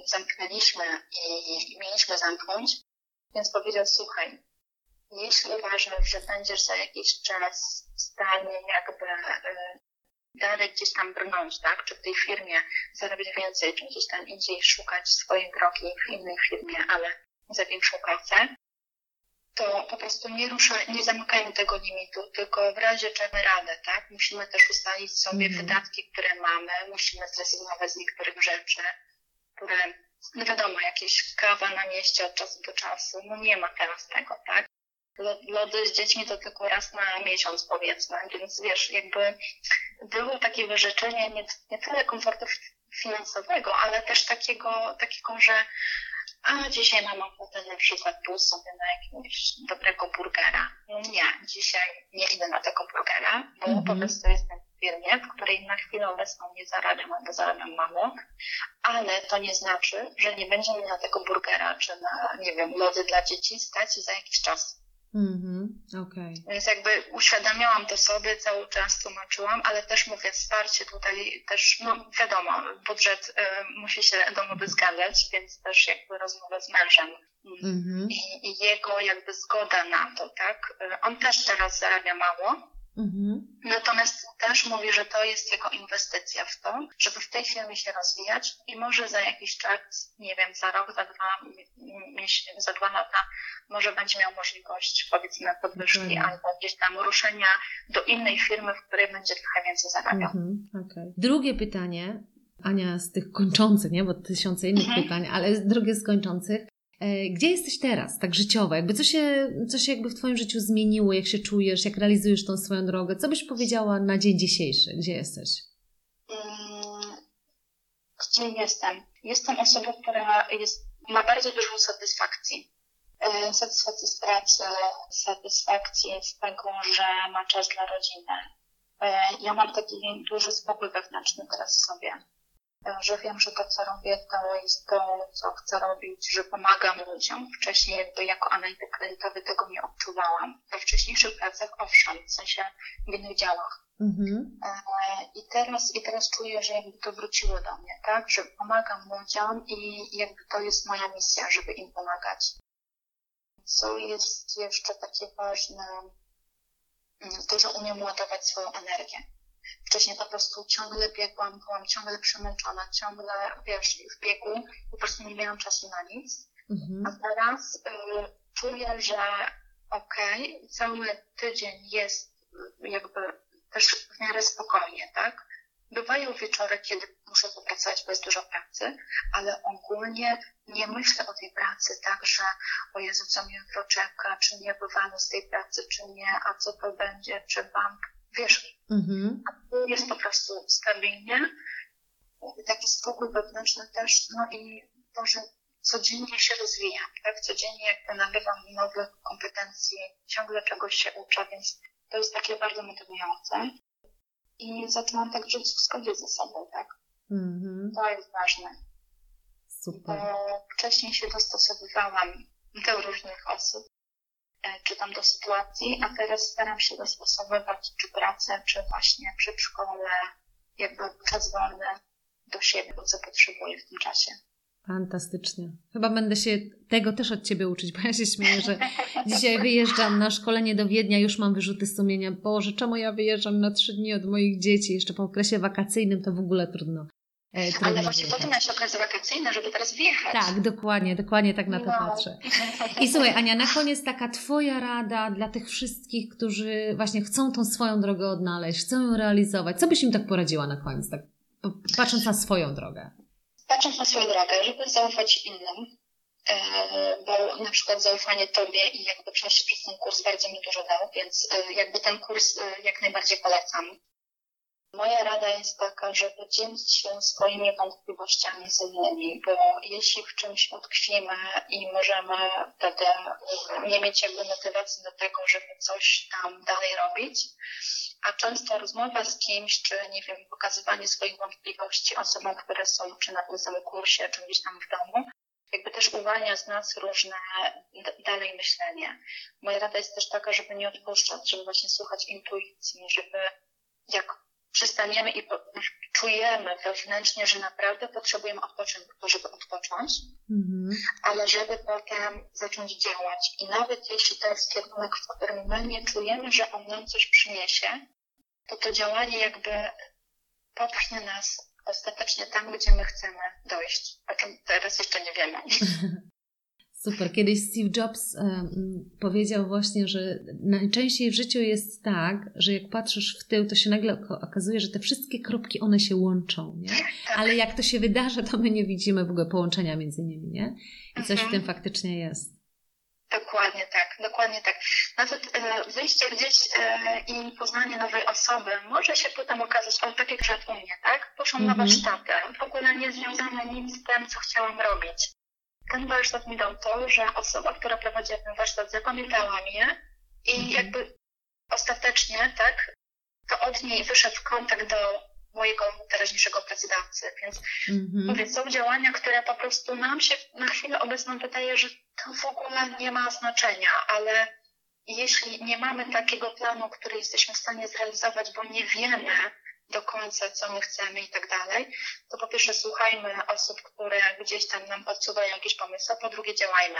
zamknęliśmy i mieliśmy zamknąć. Więc powiedział, słuchaj, jeśli uważasz, że będziesz za jakiś czas w stanie jakby y, dalej gdzieś tam brnąć, tak? Czy w tej firmie zarabiać więcej, czy gdzieś tam indziej szukać swojej drogi w innej firmie, ale za większą pracę, to po prostu nie ruszaj, nie zamykajmy tego limitu, tylko w razie czego radę, tak? Musimy też ustalić sobie mm. wydatki, które mamy, musimy zrezygnować z niektórych rzeczy, które, no wiadomo, jakieś kawa na mieście od czasu do czasu, no nie ma teraz tego, tak? Lody z dziećmi to tylko raz na miesiąc powiedzmy, więc wiesz, jakby było takie wyrzeczenie nie, nie tyle komfortu finansowego, ale też takiego, takiego, że a dzisiaj mam ochotę na przykład pójść sobie na jakiegoś dobrego burgera. No nie, dzisiaj nie idę na tego burgera, bo mm -hmm. po prostu jestem w firmie, w której na chwilę obecną nie zarabiam albo zarabiam mało, ale to nie znaczy, że nie będzie mi na tego burgera czy na, nie wiem, lody dla dzieci stać za jakiś czas. Mhm, okay. Więc jakby uświadamiałam to sobie, cały czas tłumaczyłam, ale też mówię, wsparcie tutaj też, no wiadomo, budżet y, musi się domowy zgadzać, więc też jakby rozmowę z mężem mhm. i, i, jego jakby zgoda na to, tak? Y, on też teraz zarabia mało, Mhm. Natomiast też mówi, że to jest jego inwestycja w to, żeby w tej firmie się rozwijać i może za jakiś czas, nie wiem, za rok, za dwa, za dwa lata, może będzie miał możliwość, powiedzmy, podwyżki albo gdzieś tam ruszenia do innej firmy, w której będzie trochę więcej zarabiał. Mhm. Okay. Drugie pytanie, Ania, z tych kończących, nie? Bo tysiące innych mhm. pytań, ale drugie z kończących. E, gdzie jesteś teraz, tak życiowo? Jakby co się, co się jakby w Twoim życiu zmieniło? Jak się czujesz? Jak realizujesz tą swoją drogę? Co byś powiedziała na dzień dzisiejszy? Gdzie jesteś? Mm, gdzie jestem? Jestem osobą, która jest, ma bardzo dużą satysfakcji. E, satysfakcji z pracy, satysfakcji z tego, że ma czas dla rodziny. E, ja mam taki duży spokój wewnętrzny teraz w sobie że wiem, że to, co robię, to jest to, co chcę robić, że pomagam ludziom. Wcześniej jakby jako analityk kredytowy tego nie odczuwałam. We wcześniejszych pracach owszem, w sensie w innych działach. Mhm. E, I, teraz, I teraz czuję, że jakby to wróciło do mnie, tak? Że pomagam ludziom i jakby to jest moja misja, żeby im pomagać. Co jest jeszcze takie ważne, mm, to, że umiem ładować swoją energię. Wcześniej po prostu ciągle biegłam, byłam ciągle przemęczona, ciągle, wiesz, w biegu, po prostu nie miałam czasu na nic. Mhm. A teraz y, czuję, że okej, okay, cały tydzień jest jakby też w miarę spokojnie, tak? Bywają wieczory, kiedy muszę popracować, bo jest dużo pracy, ale ogólnie nie myślę o tej pracy tak, że o Jezu, co mnie jutro czeka, czy nie wywalę z tej pracy, czy nie, a co to będzie, czy bank wiesz, mhm. jest po prostu stabilnie, taki spokój wewnętrzny też, no i to, że codziennie się rozwijam, tak, codziennie jakby nabywam nowych kompetencji, ciągle czegoś się uczę, więc to jest takie bardzo motywujące. I zaczynam tak żyć w zgodzie ze sobą, tak. Mhm. To jest ważne. Super. Bo wcześniej się dostosowywałam do różnych osób, E, czy tam do sytuacji, a teraz staram się dostosowywać czy pracę, czy właśnie przedszkole, jakby czas wolny do siebie, co potrzebuję w tym czasie. Fantastycznie. Chyba będę się tego też od Ciebie uczyć, bo ja się śmieję, że (laughs) dzisiaj wyjeżdżam na szkolenie do Wiednia, już mam wyrzuty sumienia. Boże, czemu ja wyjeżdżam na trzy dni od moich dzieci? Jeszcze po okresie wakacyjnym to w ogóle trudno. E, Ale właśnie po to masz okresy wakacyjne, żeby teraz wjechać. Tak, dokładnie, dokładnie tak na to no. patrzę. I słuchaj, Ania, na koniec taka Twoja rada dla tych wszystkich, którzy właśnie chcą tą swoją drogę odnaleźć, chcą ją realizować. Co byś im tak poradziła na koniec, tak patrząc na swoją drogę? Patrząc na swoją drogę, żeby zaufać innym, e, bo na przykład zaufanie Tobie i jakby przejście przez ten kurs bardzo mi dużo dał, więc e, jakby ten kurs jak najbardziej polecam. Moja rada jest taka, żeby dzielić się swoimi wątpliwościami z innymi, bo jeśli w czymś utkwimy i możemy wtedy nie mieć jakby motywacji do tego, żeby coś tam dalej robić, a często rozmowa z kimś, czy nie wiem, pokazywanie swoich wątpliwości osobom, które są czy na tym samym kursie, czy gdzieś tam w domu, jakby też uwalnia z nas różne dalej myślenie. Moja rada jest też taka, żeby nie odpuszczać, żeby właśnie słuchać intuicji, żeby jak przestaniemy i czujemy wewnętrznie, że naprawdę potrzebujemy odpoczynku, żeby odpocząć, mhm. ale żeby potem zacząć działać. I nawet jeśli to jest kierunek, w którym my nie czujemy, że on nam coś przyniesie, to to działanie jakby popchnie nas ostatecznie tam, gdzie my chcemy dojść, o czym teraz jeszcze nie wiemy. (laughs) Super. Kiedyś Steve Jobs um, powiedział właśnie, że najczęściej w życiu jest tak, że jak patrzysz w tył, to się nagle okazuje, że te wszystkie kropki, one się łączą, nie? Tak. Ale jak to się wydarza, to my nie widzimy w ogóle połączenia między nimi, nie? I coś w tym mhm. faktycznie jest. Dokładnie tak, dokładnie tak. Nawet e, wyjście gdzieś e, i poznanie nowej osoby może się potem okazać, o tak jak przed u mnie, tak? Poszłam mm -hmm. na mhm. warsztaty, w ogóle nie związane nic z tym, co chciałam robić. Ten warsztat mi dał to, że osoba, która prowadziła ten warsztat, zapamiętała mnie i -hmm. jakby ostatecznie, tak, to od niej wyszedł kontakt do mojego teraźniejszego pracodawcy. Więc mm-hmm. mówię, są działania, które po prostu nam się na chwilę obecną wydaje, że to w ogóle nie ma znaczenia, ale jeśli nie mamy takiego planu, który jesteśmy w stanie zrealizować, bo nie wiemy do końca, co my chcemy i tak dalej, to po pierwsze słuchajmy osób, które gdzieś tam nam podsuwają jakieś pomysły, a po drugie działajmy.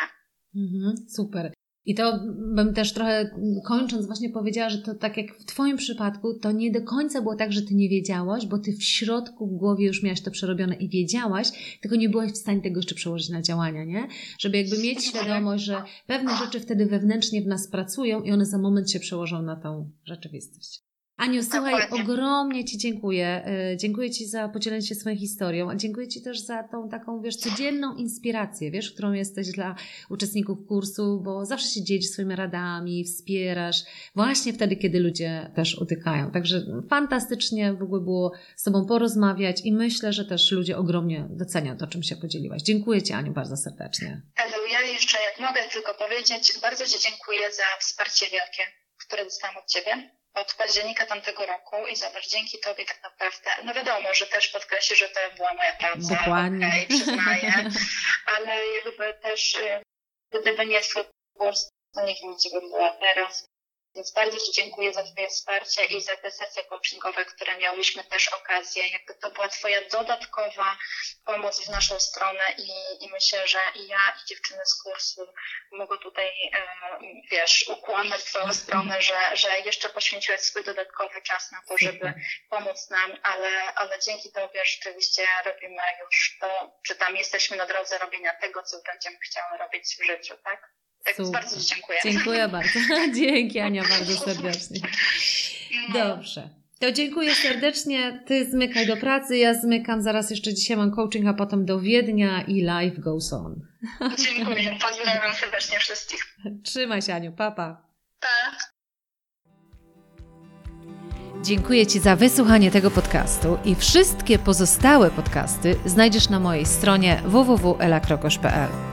Mhm, super. I to bym też trochę kończąc właśnie powiedziała, że to tak jak w Twoim przypadku, to nie do końca było tak, że Ty nie wiedziałaś, bo Ty w środku w głowie już miałaś to przerobione i wiedziałaś, tylko nie byłaś w stanie tego jeszcze przełożyć na działania, nie? Żeby jakby mieć świadomość, że pewne rzeczy wtedy wewnętrznie w nas pracują i one za moment się przełożą na tą rzeczywistość. Aniu, słuchaj, ogromnie Ci dziękuję. E, dziękuję Ci za podzielenie się swoją historią, a dziękuję Ci też za tą taką, wiesz, codzienną inspirację, wiesz, którą jesteś dla uczestników kursu, bo zawsze się dzielisz swoimi radami, wspierasz, właśnie wtedy, kiedy ludzie też utykają. Także fantastycznie w ogóle było z Tobą porozmawiać i myślę, że też ludzie ogromnie docenią to, czym się podzieliłaś. Dziękuję Ci, Aniu, bardzo serdecznie. Elu, ja jeszcze, jak mogę tylko powiedzieć, bardzo Ci dziękuję za wsparcie wielkie, które dostałam od Ciebie od października tamtego roku i zobacz, dzięki Tobie tak naprawdę, no wiadomo, że też podkreślę, że to była moja praca, Dokładnie. Okay, przyznaję, ale jakby też y, gdyby nie kurs, to nie wiem, gdzie bym była teraz. Więc bardzo Ci dziękuję za Twoje wsparcie i za te sesje coachingowe, które miałyśmy też okazję. Jakby to była Twoja dodatkowa pomoc w naszą stronę i, i myślę, że i ja, i dziewczyny z kursu mogą tutaj, wiesz, ukłamać Twoją stronę, że, że jeszcze poświęciłeś swój dodatkowy czas na to, żeby pomóc nam, ale, ale dzięki Tobie rzeczywiście robimy już to, czy tam jesteśmy na drodze robienia tego, co będziemy chciały robić w życiu, tak? Tak, Super. bardzo dziękuję. Dziękuję (laughs) bardzo. (laughs) Dzięki Ania bardzo serdecznie. No. Dobrze. To dziękuję serdecznie. Ty zmykaj do pracy, ja zmykam. Zaraz jeszcze dzisiaj mam coaching, a potem do Wiednia i life goes on. (laughs) Dziękuję. Pozdrawiam serdecznie wszystkich. Trzymaj się Aniu. Papa. Pa. Dziękuję Ci za wysłuchanie tego podcastu i wszystkie pozostałe podcasty znajdziesz na mojej stronie www.elakrokosz.pl.